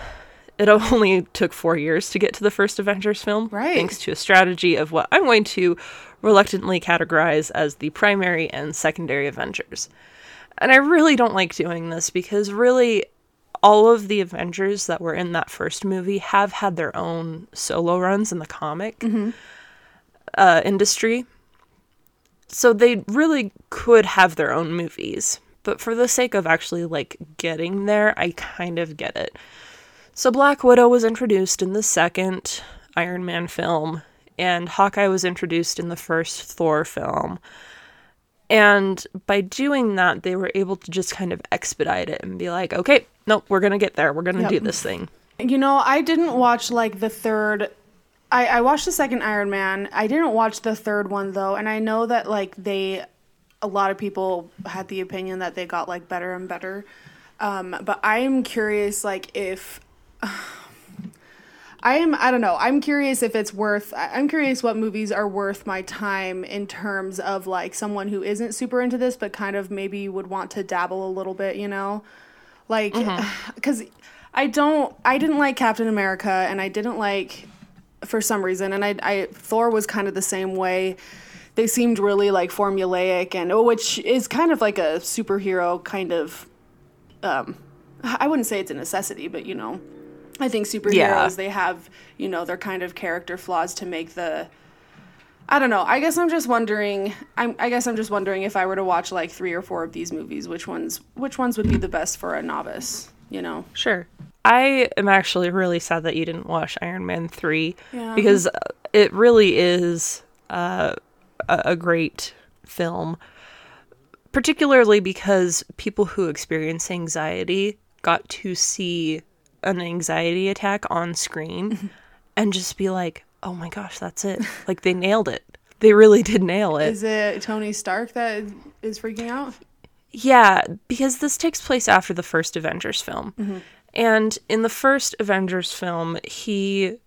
Speaker 1: it (laughs) only took four years to get to the first Avengers film,
Speaker 2: Right.
Speaker 1: thanks to a strategy of what I'm going to reluctantly categorize as the primary and secondary Avengers. And I really don't like doing this because really all of the Avengers that were in that first movie have had their own solo runs in the comic uh, industry. So they really could have their own movies. But for the sake of actually like getting there, I kind of get it. So Black Widow was introduced in the second Iron Man film, and Hawkeye was introduced in the first Thor film. And by doing that, they were able to just kind of expedite it and be like, okay, nope, we're going to get there. We're going to
Speaker 2: Yep.
Speaker 1: do this thing.
Speaker 2: You know, I didn't watch like the third. I, I watched the second Iron Man. I didn't watch the third one though, and I know that like they, a lot of people had the opinion that they got like better and better. Um, but I'm curious, like if. (sighs) I am. I don't know. I'm curious if it's worth. I'm curious what movies are worth my time in terms of like someone who isn't super into this, but kind of maybe would want to dabble a little bit. You know, Like,
Speaker 1: Mm-hmm. (sighs)
Speaker 2: because I don't, I didn't like Captain America, and I didn't like, for some reason, and I, I Thor was kind of the same way. They seemed really like formulaic, and oh, which is kind of like a superhero kind of. Um, I wouldn't say it's a necessity, but you know, I think superheroes
Speaker 1: Yeah.
Speaker 2: they have you know their kind of character flaws to make the I don't know. I guess I'm just wondering. I'm, I guess I'm just wondering if I were to watch like three or four of these movies, which ones, which ones would be the best for a novice? You know?
Speaker 1: Sure. I am actually really sad that you didn't watch Iron Man 3
Speaker 2: Yeah.
Speaker 1: because uh, it really is uh, a, a great film, particularly because people who experience anxiety got to see an anxiety attack on screen (laughs) and just be like, oh my gosh, that's it. like they nailed it. They really did nail it.
Speaker 2: Is it Tony Stark that is freaking out?
Speaker 1: Yeah, because this takes place after the first Avengers film. Mm-hmm. And in the first Avengers film, he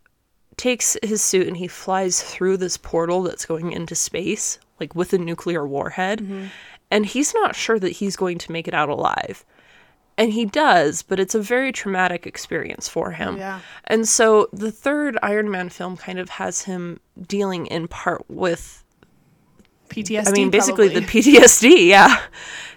Speaker 1: takes his suit and he flies through this portal that's going into space, like with a nuclear warhead. Mm-hmm. And he's not sure that he's going to make it out alive. And he does, but it's a very traumatic experience for him.
Speaker 2: Yeah.
Speaker 1: And so the third Iron Man film kind of has him dealing in part with
Speaker 2: PTSD.
Speaker 1: I mean, basically
Speaker 2: probably.
Speaker 1: the PTSD, yeah.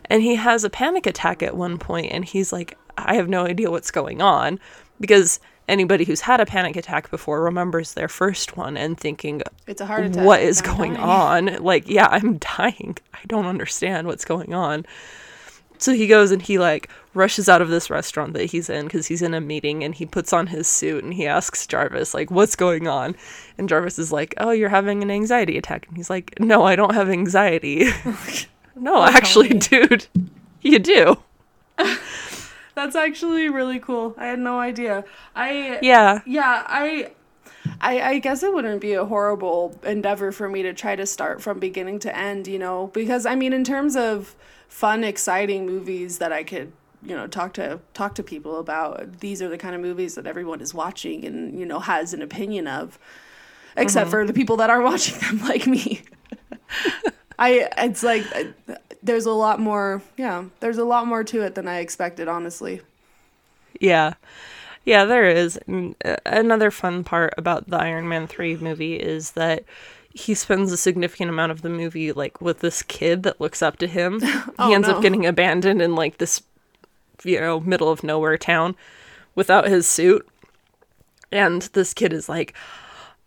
Speaker 1: And he has a panic attack at one point, and he's like, I have no idea what's going on. Because anybody who's had a panic attack before remembers their first one and thinking,
Speaker 2: it's a heart attack.
Speaker 1: what is
Speaker 2: I'm
Speaker 1: going
Speaker 2: dying.
Speaker 1: on? Like, yeah, I'm dying. I don't understand what's going on. So he goes and he like rushes out of this restaurant that he's in because he's in a meeting and he puts on his suit and he asks Jarvis like what's going on and Jarvis is like oh you're having an anxiety attack and he's like no I don't have anxiety (laughs) no actually dude you do (laughs)
Speaker 2: That's actually really cool. I had no idea. I
Speaker 1: yeah
Speaker 2: yeah I. I, I guess it wouldn't be a horrible endeavor for me to try to start from beginning to end, you know, because I mean, in terms of fun, exciting movies that I could, you know, talk to talk to people about, these are the kind of movies that everyone is watching and you know has an opinion of, except for the people that aren't (laughs) watching them, like me. I it's like uh, there's a lot more, yeah, there's a lot more to it than I expected, honestly.
Speaker 1: Yeah. Yeah, there is. And, uh, Another fun part about the Iron Man 3 movie is that he spends a significant amount of the movie like with this kid that looks up to him. (laughs)
Speaker 2: Oh,
Speaker 1: he ends
Speaker 2: no.
Speaker 1: up getting abandoned in like this you know, middle of nowhere town without his suit. And this kid is like,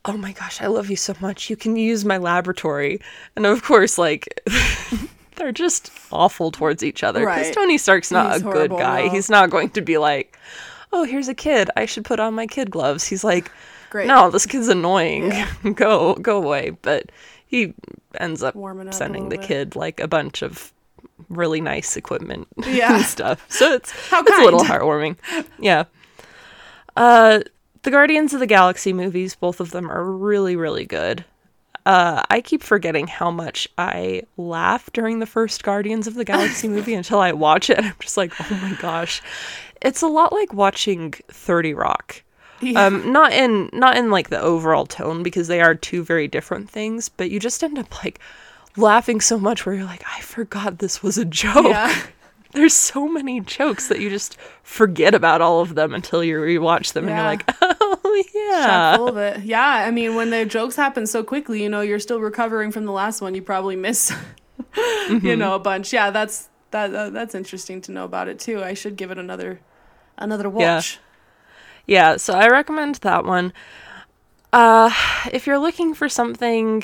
Speaker 1: "Oh my gosh, I love you so much. You can use my laboratory." And of course, like (laughs) they're just awful towards each other because
Speaker 2: Right.
Speaker 1: Tony Stark's not
Speaker 2: He's
Speaker 1: a good guy.
Speaker 2: no.
Speaker 1: He's not going to be like, "Oh, here's a kid. I should put on my kid gloves." He's like,
Speaker 2: Great.
Speaker 1: "No, this kid's annoying. (laughs) go, go away." But he ends up
Speaker 2: up
Speaker 1: sending the
Speaker 2: bit.
Speaker 1: kid like a bunch of really nice equipment (laughs)
Speaker 2: Yeah.
Speaker 1: and stuff. So it's (laughs)
Speaker 2: How
Speaker 1: it's a little heartwarming. Yeah. Uh, the Guardians of the Galaxy movies, both of them are really, really good. Uh, I keep forgetting how much I laugh during the first Guardians of the Galaxy movie until I watch it. I'm just like, oh my gosh, it's a lot like watching Thirty Rock.
Speaker 2: Yeah.
Speaker 1: Um, not in not in like the overall tone because they are two very different things, but you just end up like laughing so much where you're like, I forgot this was a joke.
Speaker 2: Yeah. (laughs)
Speaker 1: There's so many jokes that you just forget about all of them until you rewatch them and you're like, (laughs) oh yeah.
Speaker 2: full of it. Yeah, I mean, when the jokes happen so quickly, you know, you're still recovering from the last one. You probably miss, (laughs)
Speaker 1: Mm-hmm.
Speaker 2: you know, a bunch. Yeah, that's that, that. That's interesting to know about it too. I should give it another, another
Speaker 1: Yeah.
Speaker 2: watch.
Speaker 1: Yeah, so I recommend that one. Uh, if you're looking for something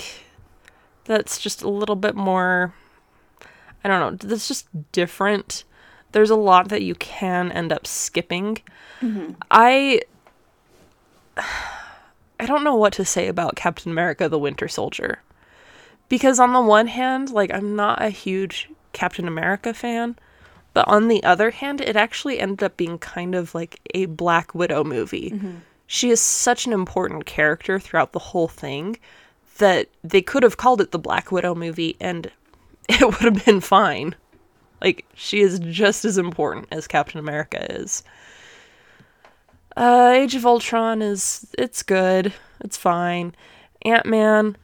Speaker 1: that's just a little bit more, I don't know, that's just different, there's a lot that you can end up skipping. I. (sighs) I don't know what to say about Captain America the Winter Soldier. Because on the one hand, like I'm not a huge Captain America fan, but on the other hand, it actually ended up being kind of like a Black Widow movie. She is such an important character throughout the whole thing that they could have called it the Black Widow movie and (laughs) it would have been fine. Like, she is just as important as Captain America is. Uh, Age of Ultron is, it's good. It's fine. Ant Man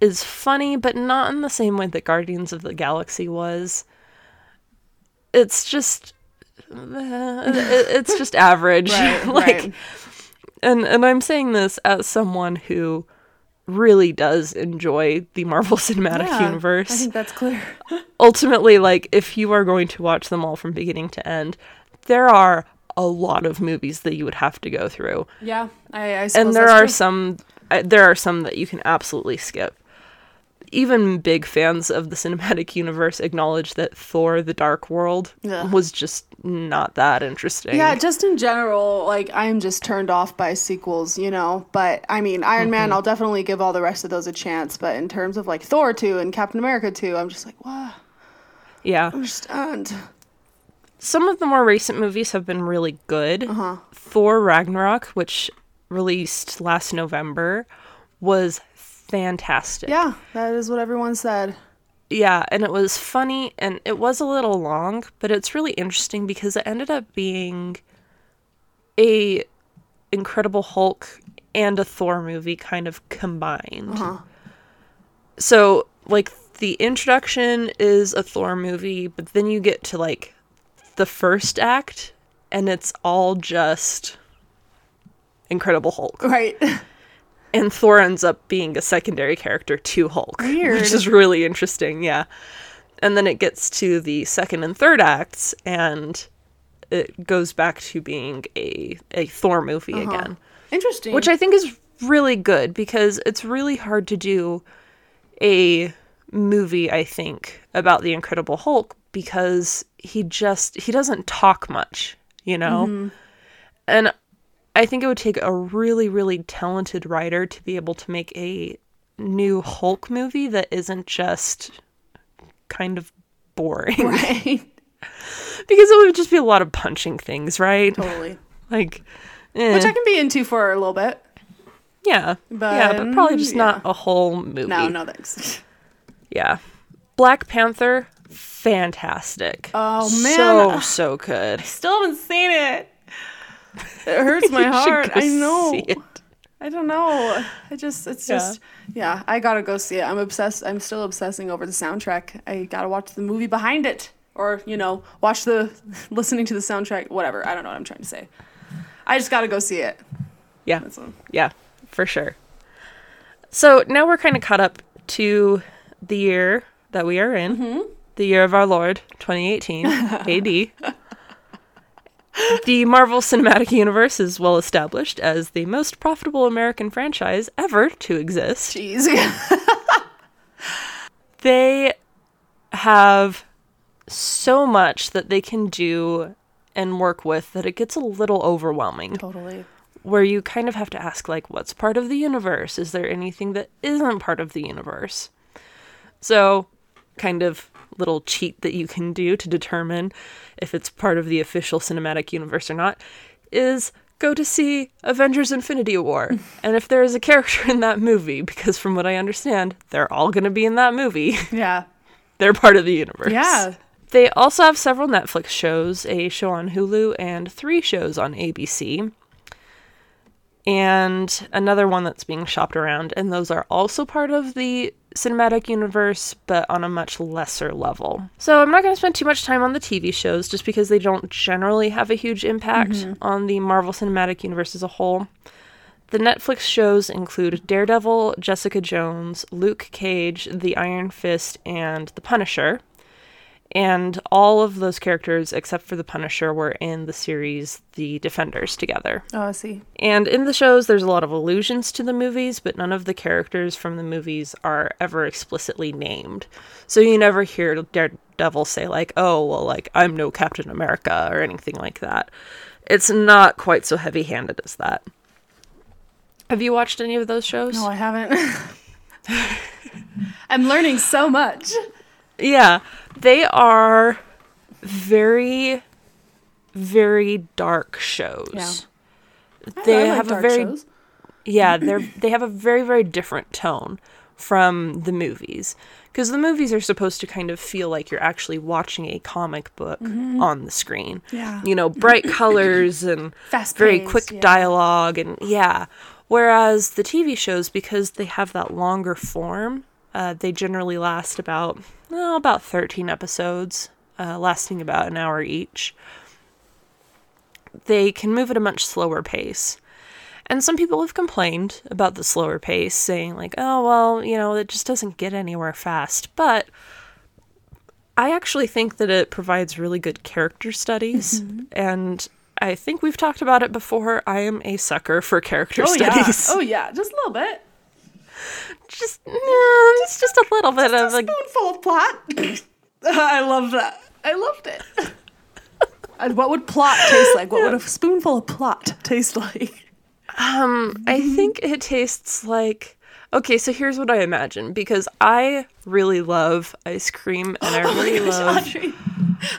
Speaker 1: is funny, but not in the same way that Guardians of the Galaxy was it's just uh, it's just average.
Speaker 2: Right, (laughs)
Speaker 1: like,
Speaker 2: right.
Speaker 1: and and I'm saying this as someone who really does enjoy the Marvel (laughs) Cinematic
Speaker 2: Yeah,
Speaker 1: Universe.
Speaker 2: I think that's clear. (laughs)
Speaker 1: Ultimately, like if you are going to watch them all from beginning to end, there are a lot of movies that you would have to go through,
Speaker 2: Yeah, I, I suppose
Speaker 1: and there are
Speaker 2: true.
Speaker 1: some uh, there are some that you can absolutely skip. Even big fans of the cinematic universe acknowledge that Thor: The Dark World
Speaker 2: Yeah.
Speaker 1: was just not that interesting.
Speaker 2: Yeah, just in general, like I am just turned off by sequels, you know. But I mean, Iron Man, I'll definitely give all the rest of those a chance. But in terms of like Thor two and Captain America two, I'm just like, wow,
Speaker 1: yeah.
Speaker 2: I understand.
Speaker 1: Some of the more recent movies have been really good.
Speaker 2: Uh-huh.
Speaker 1: Thor Ragnarok, which released last November, was fantastic.
Speaker 2: Yeah, that is what everyone said.
Speaker 1: Yeah, and it was funny and it was a little long, but it's really interesting because it ended up being a Incredible Hulk and a Thor movie kind of combined. Uh-huh. So, like the introduction is a Thor movie, but then you get to like the first act and it's all just Incredible Hulk.
Speaker 2: Right. (laughs)
Speaker 1: And Thor ends up being a secondary character to Hulk. (laughs)
Speaker 2: Weird.
Speaker 1: Which is really interesting, yeah. And then it gets to the second and third acts and it goes back to being a, a Thor movie
Speaker 2: Uh-huh.
Speaker 1: again.
Speaker 2: Interesting.
Speaker 1: Which I think is really good because it's really hard to do a movie, I think, about the Incredible Hulk because he just he doesn't talk much, you know? And I think it would take a really, really talented writer to be able to make a new Hulk movie that isn't just kind of boring.
Speaker 2: right. (laughs)
Speaker 1: because it would just be a lot of punching things, right?
Speaker 2: totally. (laughs)
Speaker 1: Like eh.
Speaker 2: Which I can be into for a little bit.
Speaker 1: Yeah. But, yeah, but probably just
Speaker 2: yeah.
Speaker 1: not a whole movie.
Speaker 2: No, no thanks. (laughs)
Speaker 1: Yeah. Black Panther, fantastic.
Speaker 2: Oh, man.
Speaker 1: So, so good.
Speaker 2: I Still haven't seen it. It hurts my (laughs) heart. I know. I don't know. I just, it's
Speaker 1: Yeah.
Speaker 2: just, yeah, I gotta go see it. I'm obsessed. I'm still obsessing over the soundtrack. I gotta watch the movie behind it. Or, you know, watch the, (laughs) listening to the soundtrack, whatever. I don't know what I'm trying to say. I just gotta go see it.
Speaker 1: Yeah. Yeah, for sure. So now we're kind of caught up to the year that we are in,
Speaker 2: Mm-hmm.
Speaker 1: the year of our Lord, 2018 AD. (laughs) The Marvel Cinematic Universe is well established as the most profitable American franchise ever to exist.
Speaker 2: Jeez. (laughs)
Speaker 1: they have so much that they can do and work with that it gets a little overwhelming
Speaker 2: totally.
Speaker 1: where you kind of have to ask like what's part of the universe is there anything that isn't part of the universe so kind of little cheat that you can do to determine if it's part of the official cinematic universe or not is go to see Avengers Infinity War (laughs) and if there is a character in that movie because from what I understand they're all going to be in that movie (laughs)
Speaker 2: Yeah.
Speaker 1: they're part of the universe
Speaker 2: Yeah.
Speaker 1: they also have several Netflix shows, a show on Hulu, and three shows on ABC. And another one that's being shopped around, and those are also part of the cinematic universe, but on a much lesser level. So I'm not going to spend too much time on the TV shows just because they don't generally have a huge impact mm-hmm. on the Marvel Cinematic Universe as a whole. The Netflix shows include Daredevil, Jessica Jones, Luke Cage, The Iron Fist, and The Punisher. And all of those characters, except for The Punisher, were in the series The Defenders together.
Speaker 2: Oh, I see.
Speaker 1: And in the shows, there's a lot of allusions to the movies, but none of the characters from the movies are ever explicitly named. So you never hear Daredevil say, like, oh, well, like, I'm no Captain America or anything like that. It's not quite so heavy handed as that. Have you watched any of those shows?
Speaker 2: No, I haven't. (laughs) I'm learning so much.
Speaker 1: Yeah, they are very, very dark shows.
Speaker 2: Yeah.
Speaker 1: They
Speaker 2: I like
Speaker 1: have a very
Speaker 2: shows.
Speaker 1: yeah, they're they have a very very different tone from the movies because the movies are supposed to kind of feel like you're actually watching a comic book on the screen.
Speaker 2: Mm-hmm. Yeah.
Speaker 1: You know, bright colors and (coughs)
Speaker 2: Fast
Speaker 1: very
Speaker 2: paced,
Speaker 1: quick
Speaker 2: yeah.
Speaker 1: dialogue and yeah. Whereas the TV shows because they have that longer form, uh, they generally last about well, about 13 episodes, uh, lasting about an hour each. they can move at a much slower pace. And some people have complained about the slower pace, saying, like, oh, well, you know, it just doesn't get anywhere fast. But I actually think that it provides really good character studies. And I think we've talked about it before. I am a sucker for character
Speaker 2: Oh yeah.
Speaker 1: studies.
Speaker 2: Oh yeah. Just a little bit.
Speaker 1: Just, no, just, just a little bit of
Speaker 2: a spoonful of plot. (laughs) I love that. I loved it. and what would plot taste like? What would a spoonful of plot taste like?
Speaker 1: Um, I think it tastes like. Okay, so here's what I imagine because I really love ice cream and I (laughs) really love
Speaker 2: Audrey.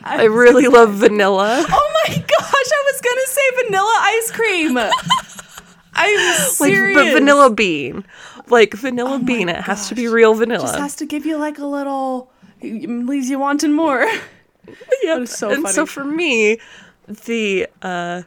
Speaker 1: I really (laughs) love vanilla.
Speaker 2: Oh my gosh, I was gonna say vanilla ice cream. I'm (laughs)
Speaker 1: Like
Speaker 2: serious.
Speaker 1: but vanilla bean. Like vanilla bean, it has to be real vanilla.
Speaker 2: just has to give you like a little leaves you wanting more. (laughs)
Speaker 1: yeah.
Speaker 2: so
Speaker 1: and so for me, the uh,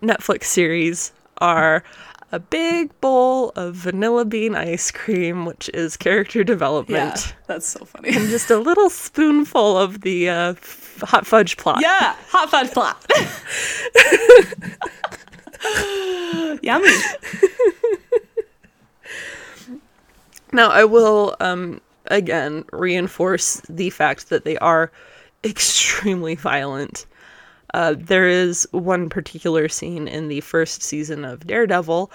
Speaker 1: Netflix series are a big bowl of vanilla bean ice cream, which is character development.
Speaker 2: Yeah, that's so funny.
Speaker 1: and just a (laughs) little spoonful of the uh, f- hot fudge plot.
Speaker 2: Yeah, hot fudge plot. (laughs) Yummy. (laughs)
Speaker 1: Now, I will um, again reinforce the fact that they are extremely violent. Uh, there is one particular scene in the first season of Daredevil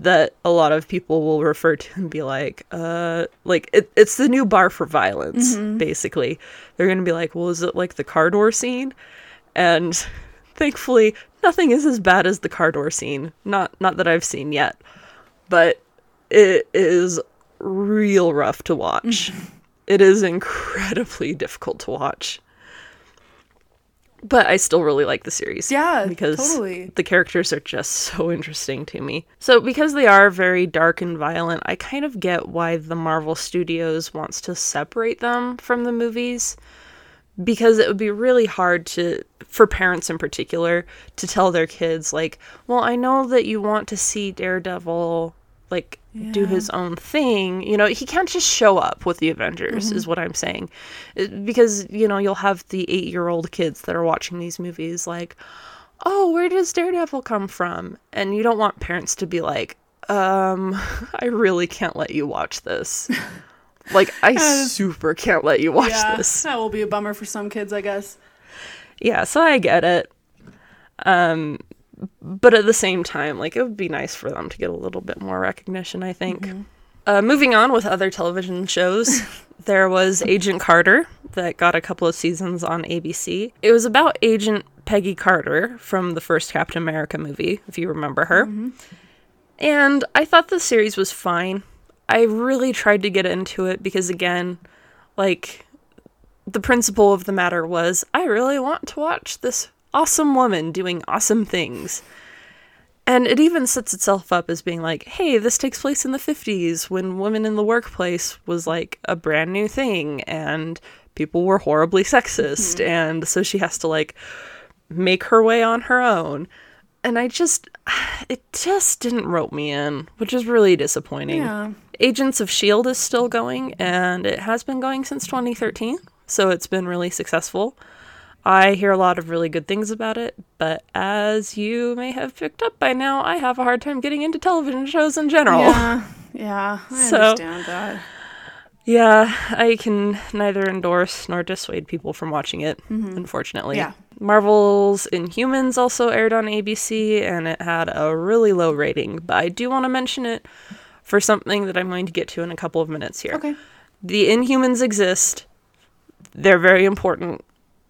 Speaker 1: that a lot of people will refer to and be like, uh, like it, it's the new bar for violence. Basically, they're gonna be like, well, is it like the car door scene? And thankfully, nothing is as bad as the car door scene. Not not that I've seen yet, but it is real rough to watch. Mm-hmm. it is incredibly difficult to watch. But I still really like the series.
Speaker 2: Yeah,
Speaker 1: because
Speaker 2: totally.
Speaker 1: the characters are just (laughs) so interesting to me. So because they are very dark and violent, I kind of get why the Marvel Studios wants to separate them from the movies because it would be really hard to for parents in particular to tell their kids like well i know that you want to see daredevil like do his own thing. You know he can't just show up with the avengers is what i'm saying. It- because you know you'll have the eight year old kids that are watching these movies like oh where does daredevil come from? And you don't want parents to be like um (laughs) i really can't let you watch this (laughs) like i super can't let you watch
Speaker 2: Yeah,
Speaker 1: this
Speaker 2: that will be a bummer for some kids, I guess.
Speaker 1: yeah, so I get it. Um, but at the same time, like it would be nice for them to get a little bit more recognition. I think. Uh, moving on with other television shows, (laughs) there was Agent Carter that got a couple of seasons on ABC. It was about Agent Peggy Carter from the first Captain America movie, if you remember her. And I thought the series was fine. I really tried to get into it because, again, like the principle of the matter was I really want to watch this awesome woman doing awesome things. And it even sets itself up as being like, hey, this takes place in the 50s when women in the workplace was like a brand new thing and people were horribly sexist. Mm-hmm. And so she has to like make her way on her own. And I just, (sighs) it just didn't rope me in, which is really disappointing.
Speaker 2: Yeah.
Speaker 1: Agents of S.H.I.E.L.D. is still going, and it has been going since 2013, so it's been really successful. I hear a lot of really good things about it, but as you may have picked up by now, I have a hard time getting into television shows in general.
Speaker 2: Yeah, (laughs) yeah, I
Speaker 1: So-
Speaker 2: understand that.
Speaker 1: Yeah, I can neither endorse nor dissuade people from watching it, mm-hmm. unfortunately.
Speaker 2: Yeah.
Speaker 1: Marvel's Inhumans also aired on ABC, and it had a really low rating, but I do want to mention it for something that I'm going to get to in a couple of minutes here.
Speaker 2: Okay.
Speaker 1: The Inhumans exist. They're very important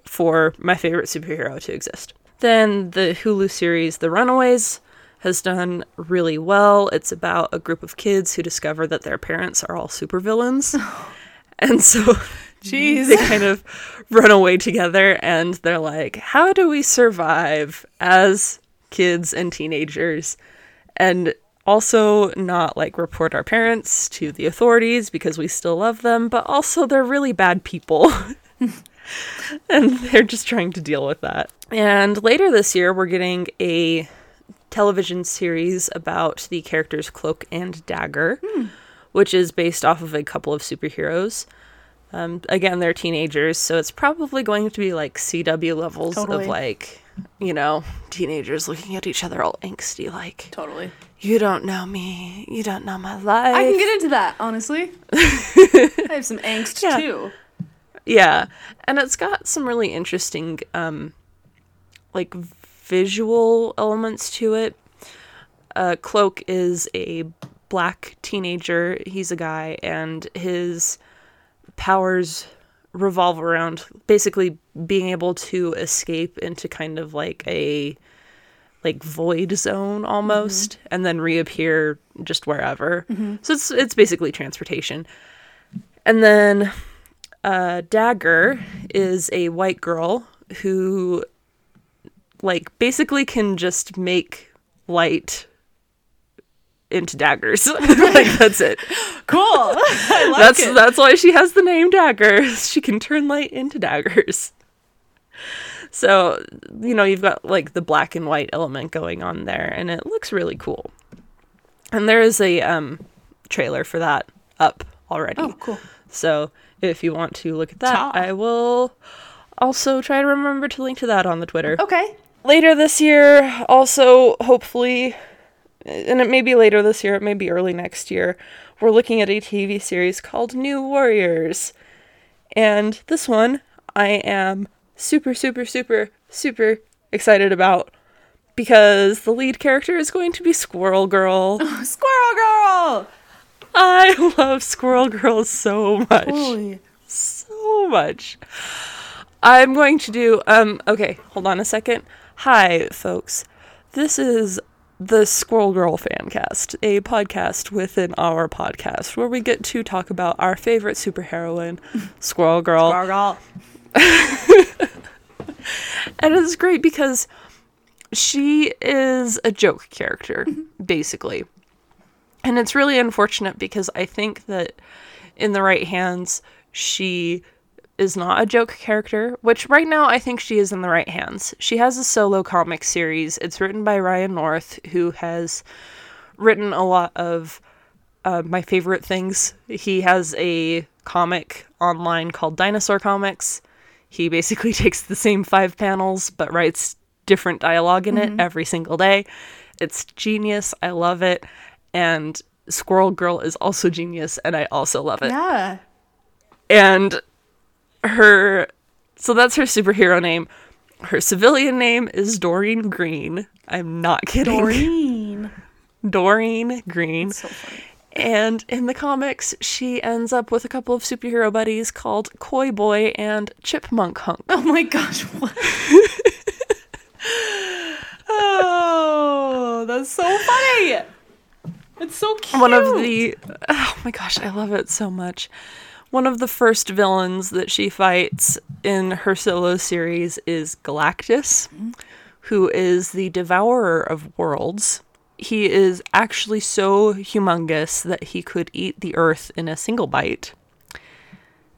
Speaker 1: for my favorite superhero to exist. Then the Hulu series The Runaways has done really well. It's about a group of kids who discover that their parents are all supervillains. (laughs) and so
Speaker 2: Jeez.
Speaker 1: they kind of run away together and they're like, how do we survive as kids and teenagers? And also not like report our parents to the authorities because we still love them, but also they're really bad people. (laughs) and they're just trying to deal with that. And later this year, we're getting a television series about the characters Cloak and Dagger, hmm. which is based off of a couple of superheroes. Um, again, they're teenagers, so it's probably going to be like CW levels
Speaker 2: Totally.
Speaker 1: of like you know, teenagers looking at each other all angsty, like,
Speaker 2: Totally.
Speaker 1: you don't know me, you don't know my life.
Speaker 2: I can get into that, honestly. (laughs) I have some angst
Speaker 1: Yeah.
Speaker 2: too.
Speaker 1: Yeah, and it's got some really interesting, um, like visual elements to it. Uh, Cloak is a black teenager. He's a guy, and his powers revolve around basically being able to escape into kind of like a like void zone almost and then reappear just wherever. So it's it's basically transportation. And then uh, Dagger is a white girl who, like, basically can just make light into daggers. (laughs) like that's it.
Speaker 2: Cool. (laughs) I like
Speaker 1: that's
Speaker 2: it.
Speaker 1: that's why she has the name daggers. She can turn light into daggers. So you know you've got like the black and white element going on there, and it looks really cool. And there is a um, trailer for that up already.
Speaker 2: Oh, cool.
Speaker 1: So if you want to look at that. I will also try to remember to link to that on the Twitter.
Speaker 2: Okay.
Speaker 1: Later this year, also hopefully, and it may be later this year, it may be early next year, we're looking at a TV series called New Warriors. And this one I am super, super, super, super excited about because the lead character is going to be Squirrel Girl.
Speaker 2: Oh, (laughs) Squirrel girl.
Speaker 1: I love Squirrel Girl so much.
Speaker 2: Holy.
Speaker 1: so much. I'm going to do um okay, hold on a second. Hi folks. This is the Squirrel Girl Fancast, a podcast within our podcast where we get to talk about our favorite superheroine, (laughs) Squirrel Girl.
Speaker 2: Squirrel girl. (laughs)
Speaker 1: And it's great because she is a joke character, mm-hmm. basically. And it's really unfortunate because I think that in the right hands, she is not a joke character, which right now I think she is in the right hands. She has a solo comic series. It's written by Ryan North, who has written a lot of uh, my favorite things. He has a comic online called Dinosaur Comics. He basically (laughs) takes the same five panels but writes different dialogue in it every single day. It's genius. I love it. And Squirrel Girl is also genius, and I also love it.
Speaker 2: Yeah.
Speaker 1: And her, so that's her superhero name. Her civilian name is Doreen Green. I'm not kidding.
Speaker 2: Doreen. (laughs)
Speaker 1: Doreen Green.
Speaker 2: so funny.
Speaker 1: And in the comics, she ends up with a couple of superhero buddies called Koi Boy and Chipmunk Hunk.
Speaker 2: Oh my gosh, (laughs) what? oh, that's so funny. It's so cute.
Speaker 1: One of the oh my gosh, I love it so much. One of the first villains that she fights in her solo series is Galactus, who is the devourer of worlds. He is actually so humongous that he could eat the earth in a single bite.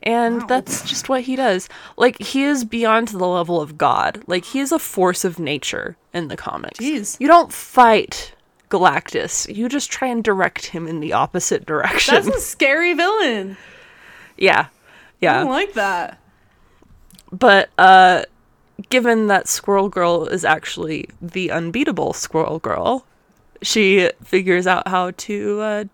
Speaker 1: And that's just what he does. Like he is beyond the level of God. Like he is a force of nature in the comics.
Speaker 2: Jeez.
Speaker 1: You don't fight Galactus. You just try and direct him in the opposite direction.
Speaker 2: That's a scary villain.
Speaker 1: Yeah.
Speaker 2: I
Speaker 1: Yeah.
Speaker 2: don't like that.
Speaker 1: But uh given that Squirrel Girl is actually the unbeatable Squirrel Girl, she figures out how to uh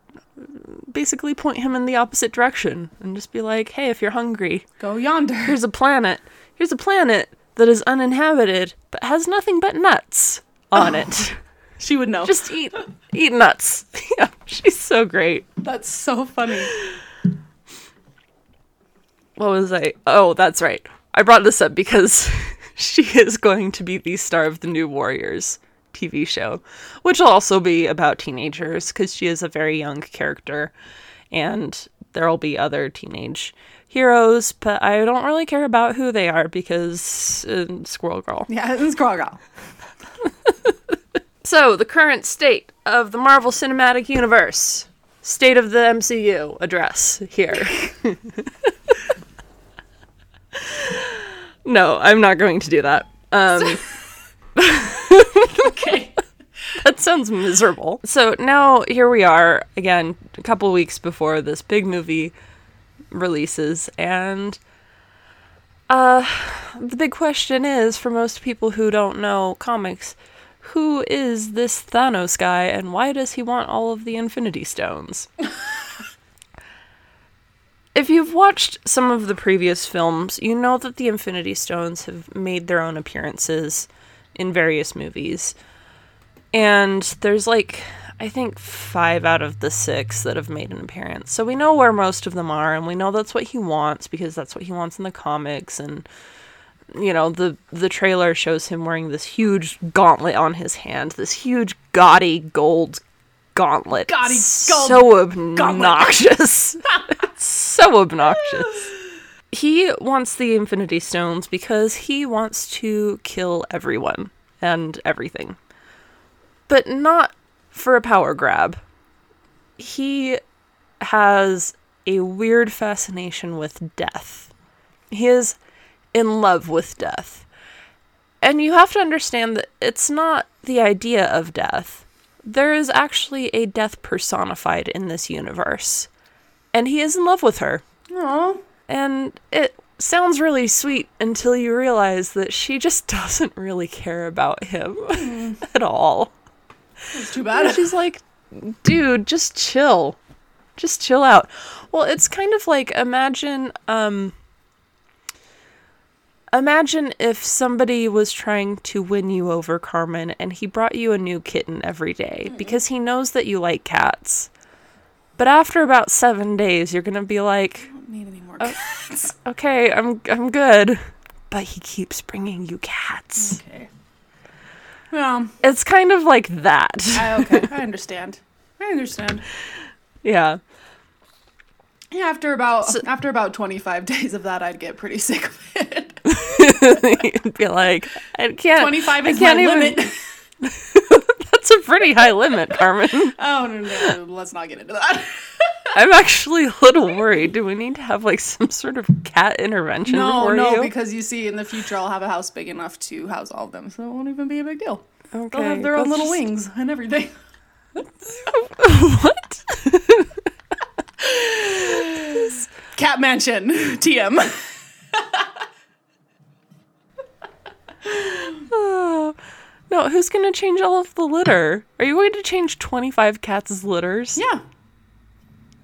Speaker 1: basically point him in the opposite direction and just be like, "Hey, if you're hungry,
Speaker 2: Go yonder. (laughs)
Speaker 1: here's a planet. Here's a planet that is uninhabited but has nothing but nuts on it. (laughs) (laughs)
Speaker 2: She would know.
Speaker 1: Just eat eat nuts." yeah, she's so great.
Speaker 2: That's so funny.
Speaker 1: What was I? Oh, that's right. I brought this up because (laughs) she is going to be the star of the New Warriors TV show, which will also be about teenagers because she is a very young character, and there will be other teenage heroes, but I don't really care about who they are because uh, Squirrel Girl.
Speaker 2: Yeah, (laughs) it's Squirrel Girl. (laughs)
Speaker 1: So, the current state of the Marvel Cinematic Universe. State of the MCU address here. (laughs) no, I'm not going to do that. Um, (laughs)
Speaker 2: Okay.
Speaker 1: that sounds miserable. So now here we are again, a couple weeks before this big movie releases, and uh, The big question is for most people who don't know comics, who is this Thanos guy and why does he want all of the Infinity Stones? (laughs) if you've watched some of the previous films, you know that the Infinity Stones have made their own appearances in various movies. And there's like, I think five out of the six that have made an appearance. So we know where most of them are, and we know that's what he wants because that's what he wants in the comics. And you know, the the trailer shows him wearing this huge gauntlet on his hand, this huge gaudy gold gauntlet.
Speaker 2: Gaudy gold
Speaker 1: so obnoxious. (laughs) it's so obnoxious. He wants the Infinity Stones because he wants to kill everyone and everything. But not for a power grab. He has a weird fascination with death. He is in love with death. And you have to understand that it's not the idea of death. There is actually a death personified in this universe. And he is in love with her.
Speaker 2: Aw.
Speaker 1: And it sounds really sweet until you realize that she just (laughs) doesn't really care about him (laughs) at all.
Speaker 2: It's too bad.
Speaker 1: She's like, dude, just chill. Just chill out. Well, it's kind of like imagine um imagine if somebody was trying to win you over, Carmen, and he brought you a new kitten every day hmm. because he knows that you like cats. But after about 7 days, you're going to be like,
Speaker 2: don't need any more
Speaker 1: Oh.
Speaker 2: cats. (laughs)
Speaker 1: "Okay, I'm I'm good." But he keeps bringing you cats.
Speaker 2: Okay. Well,
Speaker 1: It's kind of like that.
Speaker 2: I, okay, I understand. I understand. (laughs)
Speaker 1: yeah.
Speaker 2: Yeah, after about after about twenty five (laughs) days of that, I'd get pretty sick of it. (laughs)
Speaker 1: You'd be like, I can't.
Speaker 2: Twenty five
Speaker 1: I
Speaker 2: is my
Speaker 1: can't even-
Speaker 2: limit. (laughs)
Speaker 1: That's a pretty high limit, Carmen. (laughs)
Speaker 2: oh no, no, no, let's not get into that.
Speaker 1: I'm actually a little worried. Do we need to have like some sort of cat intervention
Speaker 2: no, no,
Speaker 1: you?
Speaker 2: because you see, in the future, I'll have a house big enough to house all of them, so it won't even be a big deal.
Speaker 1: okay,
Speaker 2: They'll have their own little
Speaker 1: just-
Speaker 2: wings and everything.
Speaker 1: what?
Speaker 2: Cat Mansion, TM.
Speaker 1: Oh. (sighs) No, who's gonna change all of the litter? Are you going to change 25 cats' litters?
Speaker 2: Yeah,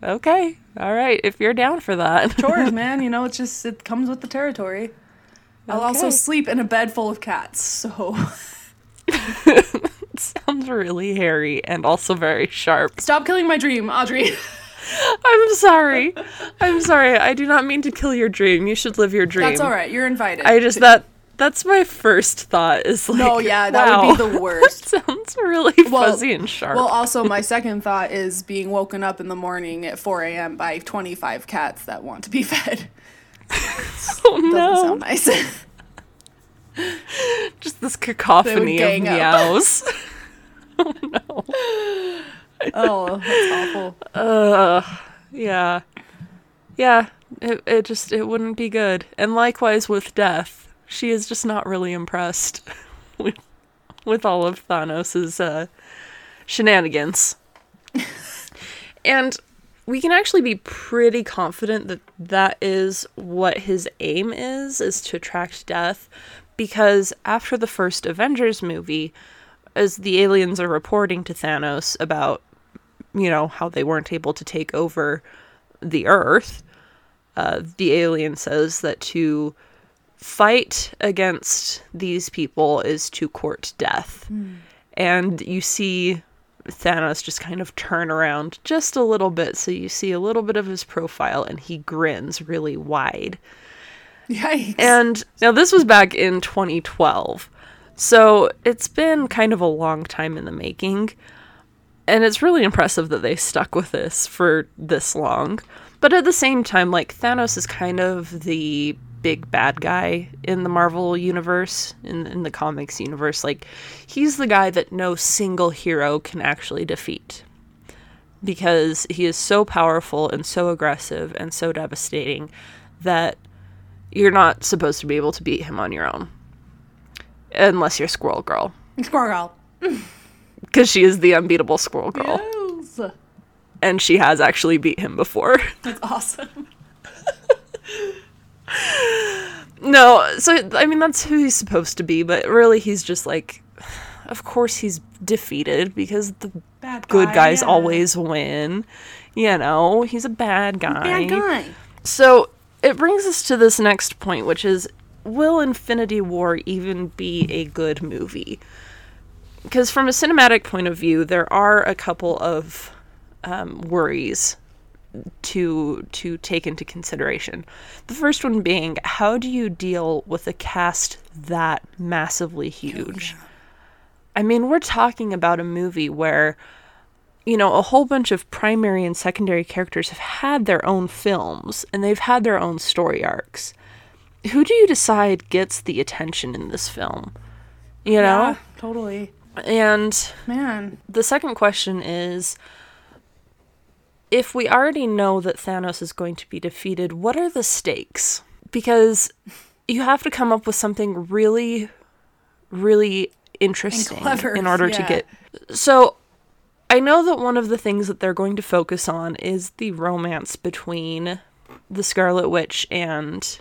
Speaker 1: Okay. All right. If you're down for that. (laughs)
Speaker 2: chores, man. You know, it's just it comes with the territory. I'll also sleep in a bed full of cats, so (laughs)
Speaker 1: Sounds really hairy and also very sharp.
Speaker 2: stop killing my dream, Audrey. (laughs)
Speaker 1: I'm sorry. I'm sorry. I do not mean to kill your dream. You should live your dream.
Speaker 2: That's all right. You're invited.
Speaker 1: I just that that's my first thought is like
Speaker 2: no, yeah, that
Speaker 1: wow,
Speaker 2: would be the (laughs) worst.
Speaker 1: sounds really
Speaker 2: Well-
Speaker 1: fuzzy and sharp.
Speaker 2: Well, also, my second thought is being woken up in the morning at 4 a.m. by 25 cats that want to be fed. (laughs)
Speaker 1: oh
Speaker 2: Doesn't
Speaker 1: no.
Speaker 2: sound nice. (laughs)
Speaker 1: Just this cacophony of
Speaker 2: gang up.
Speaker 1: meows.
Speaker 2: Oh, oh, that's awful.
Speaker 1: Ugh. Yeah. Yeah. It it just it wouldn't be good. And likewise with death. She is just not really impressed (laughs) with with all of Thanos's uh shenanigans. (laughs) and we can actually be pretty confident that that is what his aim is is to attract death because after the first Avengers movie as the aliens are reporting to Thanos about you know how they weren't able to take over the earth uh, the alien says that to fight against these people is to court death hmm. and you see Thanos just kind of turn around just a little bit so you see a little bit of his profile and he grins really wide
Speaker 2: Yikes.
Speaker 1: and now this was back in 2012. So it's been kind of a long time in the making. And it's really impressive that they stuck with this for this long. But at the same time, like Thanos is kind of the big bad guy in the Marvel universe, in in the comics universe. Like he's the guy that no single hero can actually defeat. Because he is so powerful and so aggressive and so devastating that you're not supposed to be able to beat him on your own. Unless you're Squirrel Girl.
Speaker 2: Squirrel. Girl. (laughs)
Speaker 1: Because she is the unbeatable Squirrel Girl.
Speaker 2: Yes.
Speaker 1: And she has actually beat him before. (laughs)
Speaker 2: That's awesome. (laughs)
Speaker 1: No, so I mean that's who he's supposed to be, but really he's just like of course he's defeated because the
Speaker 2: Bad
Speaker 1: good
Speaker 2: guy,
Speaker 1: guys
Speaker 2: yeah.
Speaker 1: always win. You know, he's a bad guy.
Speaker 2: Bad guy.
Speaker 1: So it brings us to this next point, which is will Infinity War even be a good movie? Because from a cinematic point of view, there are a couple of um, worries to to take into consideration. The first one being, how do you deal with a cast that massively huge? I mean, we're talking about a movie where, you know, a whole bunch of primary and secondary characters have had their own films and they've had their own story arcs. Who do you decide gets the attention in this film? You know?
Speaker 2: Yeah, totally.
Speaker 1: And
Speaker 2: Man.
Speaker 1: the second question is if we already know that Thanos is going to be defeated, what are the stakes? Because you have to come up with something really, really interesting
Speaker 2: clever,
Speaker 1: in order to get. So I know that one of the things that they're going to focus on is the romance between the Scarlet Witch and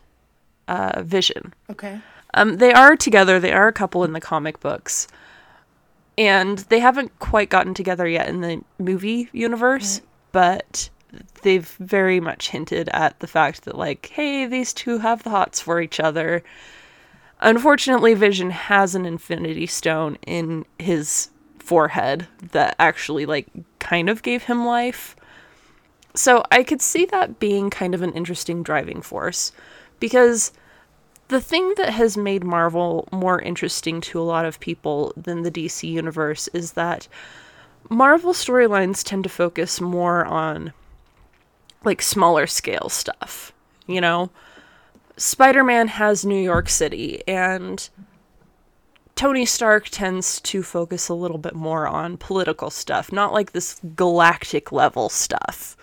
Speaker 1: uh, Vision.
Speaker 2: Okay.
Speaker 1: Um, they are together. They are a couple in the comic books, and they haven't quite gotten together yet in the movie universe. But they've very much hinted at the fact that, like, hey, these two have the hots for each other. Unfortunately, Vision has an Infinity Stone in his forehead that actually, like, kind of gave him life. So I could see that being kind of an interesting driving force because the thing that has made Marvel more interesting to a lot of people than the DC universe is that Marvel storylines tend to focus more on like smaller scale stuff, you know? Spider-Man has New York City and Tony Stark tends to focus a little bit more on political stuff, not like this galactic level stuff.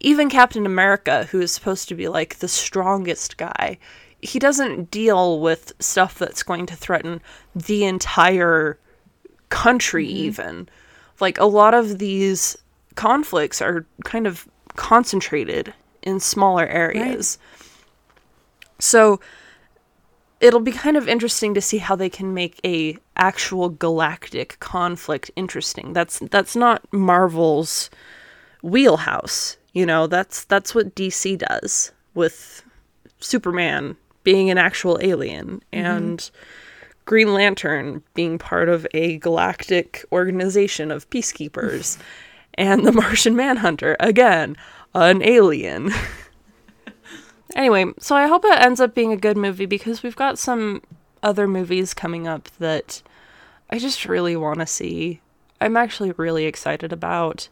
Speaker 1: Even Captain America, who is supposed to be like the strongest guy, he doesn't deal with stuff that's going to threaten the entire country, mm-hmm. even. Like a lot of these conflicts are kind of concentrated in smaller areas. So it'll be kind of interesting to see how they can make a actual galactic conflict interesting. That's that's not Marvel's wheelhouse. You know, that's that's what DC does with Superman being an actual alien mm-hmm. and Green Lantern being part of a galactic organization of peacekeepers (laughs) and the Martian Manhunter again, an alien. (laughs) anyway, so I hope it ends up being a good movie because we've got some other movies coming up that I just really want to see. I'm actually really excited about.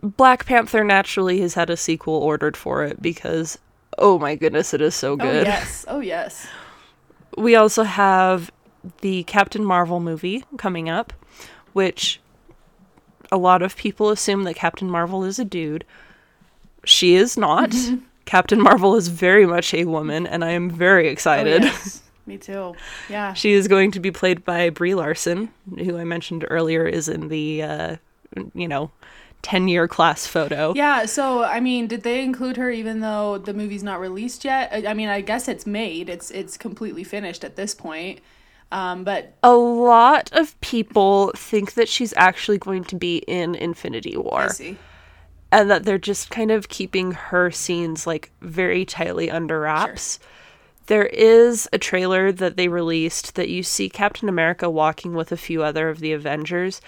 Speaker 1: Black Panther naturally has had a sequel ordered for it because oh my goodness, it is so
Speaker 2: Oh
Speaker 1: good.
Speaker 2: yes. Oh yes.
Speaker 1: We also have the Captain Marvel movie coming up, which a lot of people assume that Captain Marvel is a dude. She is not. (laughs) Captain Marvel is very much a woman, and I am very
Speaker 2: Oh,
Speaker 1: excited.
Speaker 2: yes. (laughs) Me too. Yeah.
Speaker 1: She is going to be played by Brie Larson, who I mentioned earlier is in the, uh, you know, 10 year class photo.
Speaker 2: Yeah, so I mean, did they include her even though the movie's not released yet? I, I mean, I guess it's made. It's it's completely finished at this point. Um, but
Speaker 1: A lot of people think that she's actually going to be in Infinity War.
Speaker 2: I see.
Speaker 1: and that they're just kind of keeping her scenes like very tightly under wraps. There is a trailer that they released that you see Captain America walking with a few other of the Avengers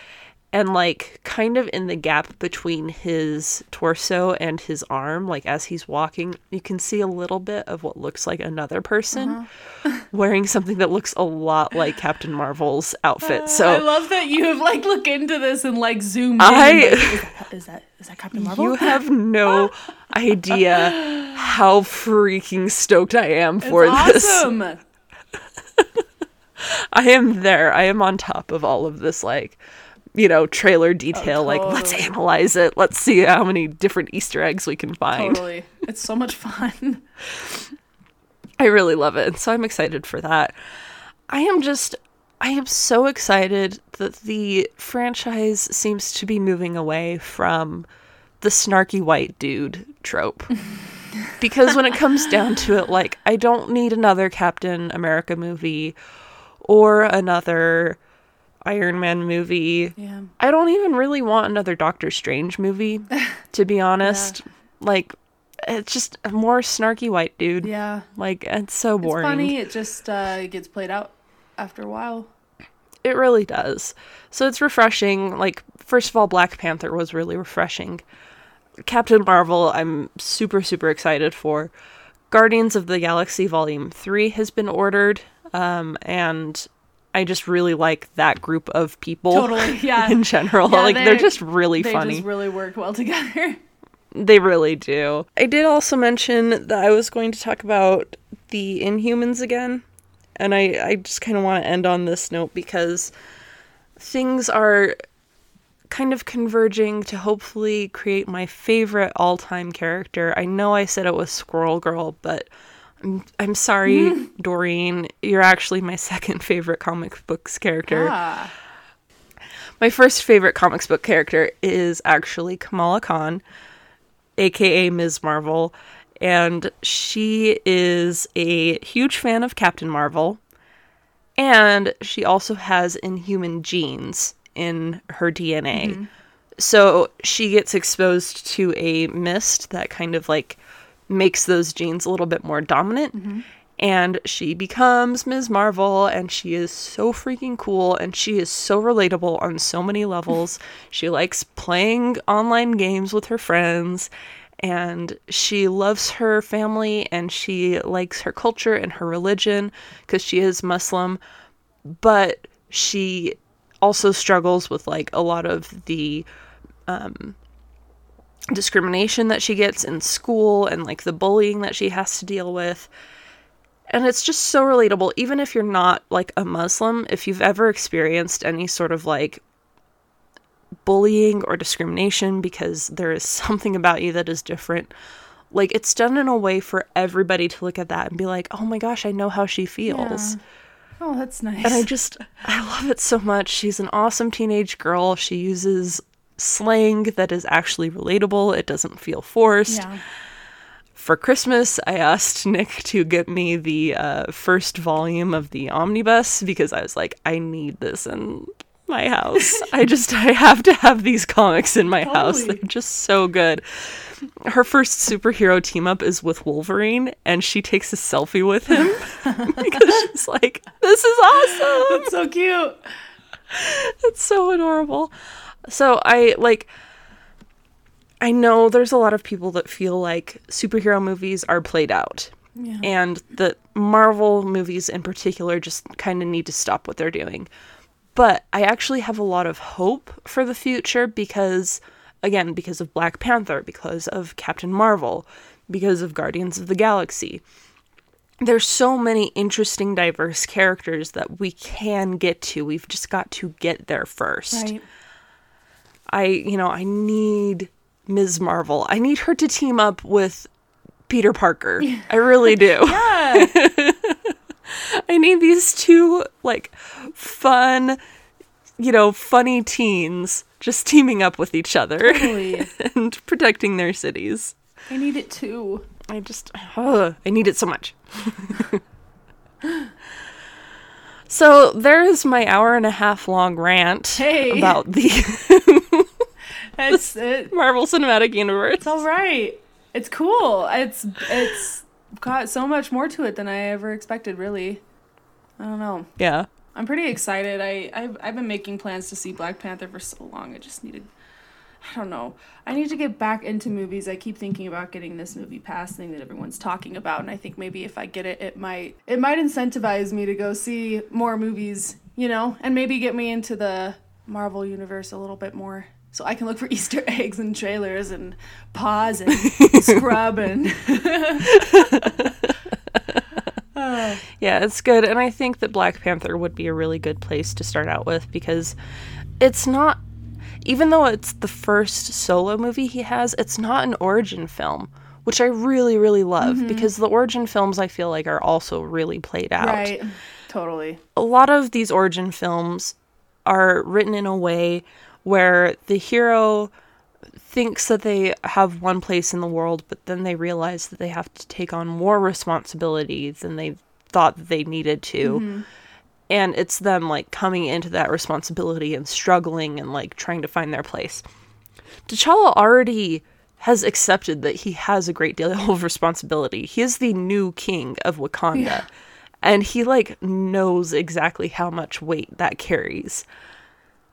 Speaker 1: and like kind of in the gap between his torso and his arm like as he's walking you can see a little bit of what looks like another person uh-huh. (laughs) wearing something that looks a lot like Captain Marvel's outfit. Uh, so
Speaker 2: I love that you have like look into this and like zoom in.
Speaker 1: I-
Speaker 2: like, is, that, is that is that Captain Marvel?
Speaker 1: You have no (laughs) idea how freaking stoked I am for
Speaker 2: It's
Speaker 1: this.
Speaker 2: awesome. (laughs)
Speaker 1: I am there. I am on top of all of this, like, you know, trailer oh, detail. Like, let's analyze it. Let's see how many different Easter eggs we can find.
Speaker 2: Totally. It's so much fun. (laughs)
Speaker 1: I really love it. And so I'm excited for that. I am just, I am so excited that the franchise seems to be moving away from the snarky white dude trope. (laughs) because when it comes down to it, like, I don't need another Captain America movie or another Iron Man movie.
Speaker 2: Yeah.
Speaker 1: I don't even really want another Doctor Strange movie, (laughs) to be honest. yeah. Like, it's just a more snarky white dude.
Speaker 2: Yeah.
Speaker 1: Like, it's so
Speaker 2: It's
Speaker 1: boring.
Speaker 2: funny. It just uh, gets played out after a while.
Speaker 1: It really does. So it's refreshing. Like, first of all, Black Panther was really refreshing. Captain Marvel, I'm super, super excited for. Guardians of the Galaxy Volume 3 has been ordered. Um, and I just really like that group of people.
Speaker 2: Totally, (laughs) yeah.
Speaker 1: in general.
Speaker 2: Yeah,
Speaker 1: like, they're,
Speaker 2: they're-
Speaker 1: just really
Speaker 2: They
Speaker 1: funny.
Speaker 2: just really work well together. (laughs)
Speaker 1: They really do. I did also mention that I was going to talk about the Inhumans again. And I, I just kind of want to end on this note because things are kind of converging to hopefully create my favorite all time character. I know I said it was Squirrel Girl, but I'm, sorry, (laughs) Doreen. You're actually my second favorite comic books character.
Speaker 2: ah.
Speaker 1: My first favorite comics book character is actually Kamala Khan, aka Ms. Marvel, and she is a huge fan of Captain Marvel, and she also has inhuman genes in her DNA. So she gets exposed to a mist that kind of like makes those genes a little bit more dominant. And she becomes Ms. Marvel, and she is so freaking cool, and she is so relatable on so many levels. (laughs) she likes playing online games with her friends, and she loves her family, and she likes her culture and her religion because she is Muslim. But she also struggles with like a lot of the um, discrimination that she gets in school and like the bullying that she has to deal with. And it's just so relatable, even if you're not like a Muslim, if you've ever experienced any sort of like bullying or discrimination because there is (laughs) something about you that is different. Like it's done in a way for everybody to look at that and be like, "Oh my gosh, I know how she feels."
Speaker 2: Yeah. Oh, that's nice.
Speaker 1: And I just, I love it so much. She's an awesome teenage girl. She uses slang that is actually relatable, it doesn't feel forced.
Speaker 2: yeah.
Speaker 1: For Christmas, I asked Nick to get me the uh, first volume of the omnibus because I was like, I need this in my house. (laughs) I just, I have to have these comics in my house.
Speaker 2: Totally.
Speaker 1: They're just so good. Her first superhero team up is with Wolverine, and she takes a selfie with him (laughs) (laughs) because she's like, This is awesome.
Speaker 2: That's so cute.
Speaker 1: It's so adorable. So I like I know there's a lot of people that feel like superhero movies are played out.
Speaker 2: Yeah.
Speaker 1: And that Marvel movies in particular just kind of need to stop what they're doing. But I actually have a lot of hope for the future because again, because of Black Panther, because of Captain Marvel, because of Guardians of the Galaxy. There's so many interesting diverse characters that we can get to. We've just got to get there first.
Speaker 2: Right.
Speaker 1: I, you know, I need Ms. Marvel. I need her to team up with Peter Parker. (laughs) I really do. (laughs)
Speaker 2: Yeah. (laughs)
Speaker 1: I need these two like fun, you know, funny teens just teaming up with each other
Speaker 2: Totally.
Speaker 1: and protecting their cities.
Speaker 2: I need it too.
Speaker 1: I just ugh, I need it so much. so there is my hour and a half long rant
Speaker 2: Hey.
Speaker 1: about the
Speaker 2: It's it,
Speaker 1: Marvel Cinematic Universe.
Speaker 2: it's all right. It's cool. It's it's got so much more to it than I ever expected. Really. I don't know.
Speaker 1: Yeah.
Speaker 2: I'm pretty excited. I I've, I've been making plans to see Black Panther for so long. I just needed. I don't know. I need to get back into movies. I keep thinking about getting this movie pass thing that everyone's talking about, and I think maybe if I get it, it might it might incentivize me to go see more movies. You know, and maybe get me into the Marvel universe a little bit more. So I can look for (laughs) Easter eggs and trailers and pause and (laughs) scrub and (laughs)
Speaker 1: Yeah, it's good. And I think that Black Panther would be a really good place to start out with because it's not, even though it's the first solo movie he has, it's not an origin film, which I really, really love mm-hmm. because the origin films I feel like are also really played out.
Speaker 2: right, totally.
Speaker 1: A lot of these origin films are written in a way where the hero thinks that they have one place in the world, but then they realize that they have to take on more responsibility than they thought that they needed to. Mm-hmm. And it's them like coming into that responsibility and struggling and like trying to find their place. T'Challa already has accepted that he has a great deal of (laughs) responsibility. He is the new king of Wakanda.
Speaker 2: Yeah.
Speaker 1: And he like knows exactly how much weight that carries.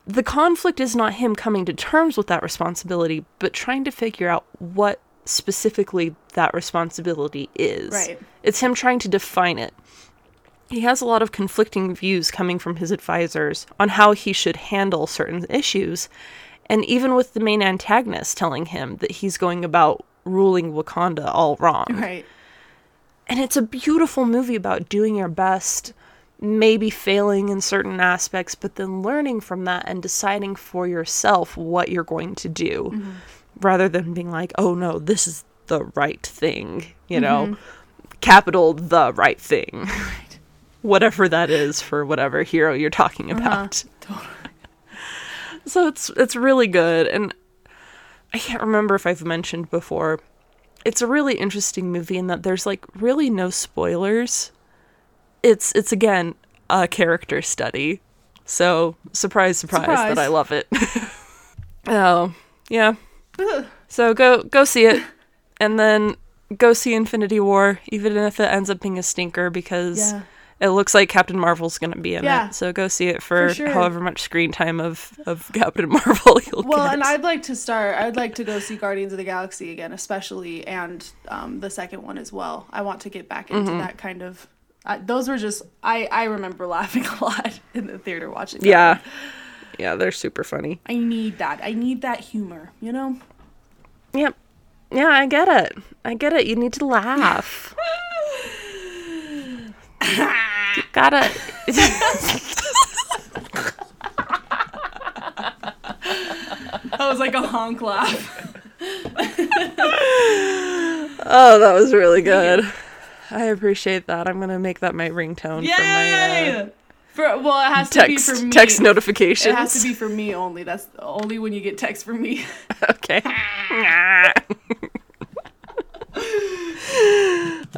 Speaker 1: The conflict is not him coming to terms with that responsibility, but trying to figure out what specifically that responsibility is.
Speaker 2: Right.
Speaker 1: It's him trying to define it. He has a lot of conflicting views coming from his advisors on how he should handle certain issues, and even with the main antagonist telling him that he's going about ruling Wakanda all wrong.
Speaker 2: Right.
Speaker 1: And it's a beautiful movie about doing your best, maybe failing in certain aspects, but then learning from that and deciding for yourself what you're going to do mm-hmm. rather than being like, oh no, this is the right thing, you know, mm-hmm. capital the right thing. (laughs) Whatever that is for whatever hero you're talking uh-huh. about. (laughs) So it's it's really good and I can't remember if I've mentioned before. It's a really interesting movie in that there's like really no spoilers. It's it's again a character study. So surprise surprise,
Speaker 2: Surprise.
Speaker 1: that I love it. (laughs) oh, yeah. So go go see it and then go see Infinity War even if it ends up being a stinker because
Speaker 2: Yeah.
Speaker 1: it looks like Captain Marvel's going to be in
Speaker 2: Yeah.
Speaker 1: it. So go see it for,
Speaker 2: For sure.
Speaker 1: however much screen time of of (laughs) Captain Marvel you'll
Speaker 2: Well,
Speaker 1: get.
Speaker 2: and I'd like to start. I'd like to go see Guardians of the Galaxy again, especially, and um, the second one as well. I want to get back into
Speaker 1: Mm-hmm.
Speaker 2: that kind of. Uh, those were just. I I remember (laughs) laughing a lot in the theater watching.
Speaker 1: Yeah.
Speaker 2: one.
Speaker 1: Yeah, they're super funny.
Speaker 2: I need that. I need that humor. You know.
Speaker 1: Yep. Yeah, I get it. I get it. You need to laugh. (laughs) you gotta.
Speaker 2: That was like a honk laugh. (laughs)
Speaker 1: Oh, that was really good. I appreciate that. I'm gonna make that my ringtone for my uh,
Speaker 2: For well, it has to be
Speaker 1: text
Speaker 2: for me.
Speaker 1: text notifications.
Speaker 2: It has to be for me only. That's only when you get text from me. (laughs)
Speaker 1: okay. (laughs)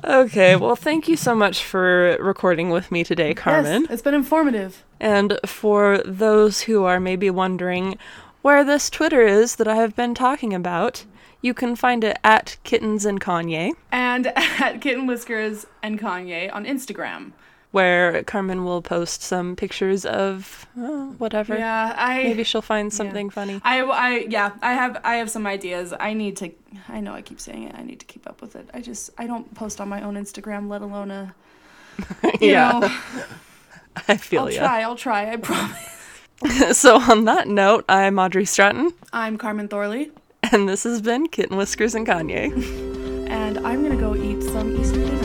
Speaker 1: okay. Well, thank you so much for recording with me today, Carmen.
Speaker 2: Yes, it's been informative.
Speaker 1: And for those who are maybe wondering where this Twitter is that I have been talking about, you can find it at Kittens and Kanye,
Speaker 2: And (laughs) at Kitten Whiskers and Kanye on Instagram.
Speaker 1: where Carmen will post some pictures of uh, whatever.
Speaker 2: Yeah, I
Speaker 1: Maybe she'll find something funny.
Speaker 2: I, I yeah I have I have some ideas I need to I know I keep saying it I need to keep up with it I just I don't post on my own Instagram let alone a (laughs) you
Speaker 1: yeah,
Speaker 2: know (laughs)
Speaker 1: I feel you.
Speaker 2: I'll
Speaker 1: ya.
Speaker 2: try I'll try I promise
Speaker 1: so on that note, I'm Audrey Stratton,
Speaker 2: I'm Carmen Thorley (laughs)
Speaker 1: and this has been Kitten Whiskers and Kanye.
Speaker 2: and I'm gonna go eat some Easter dinner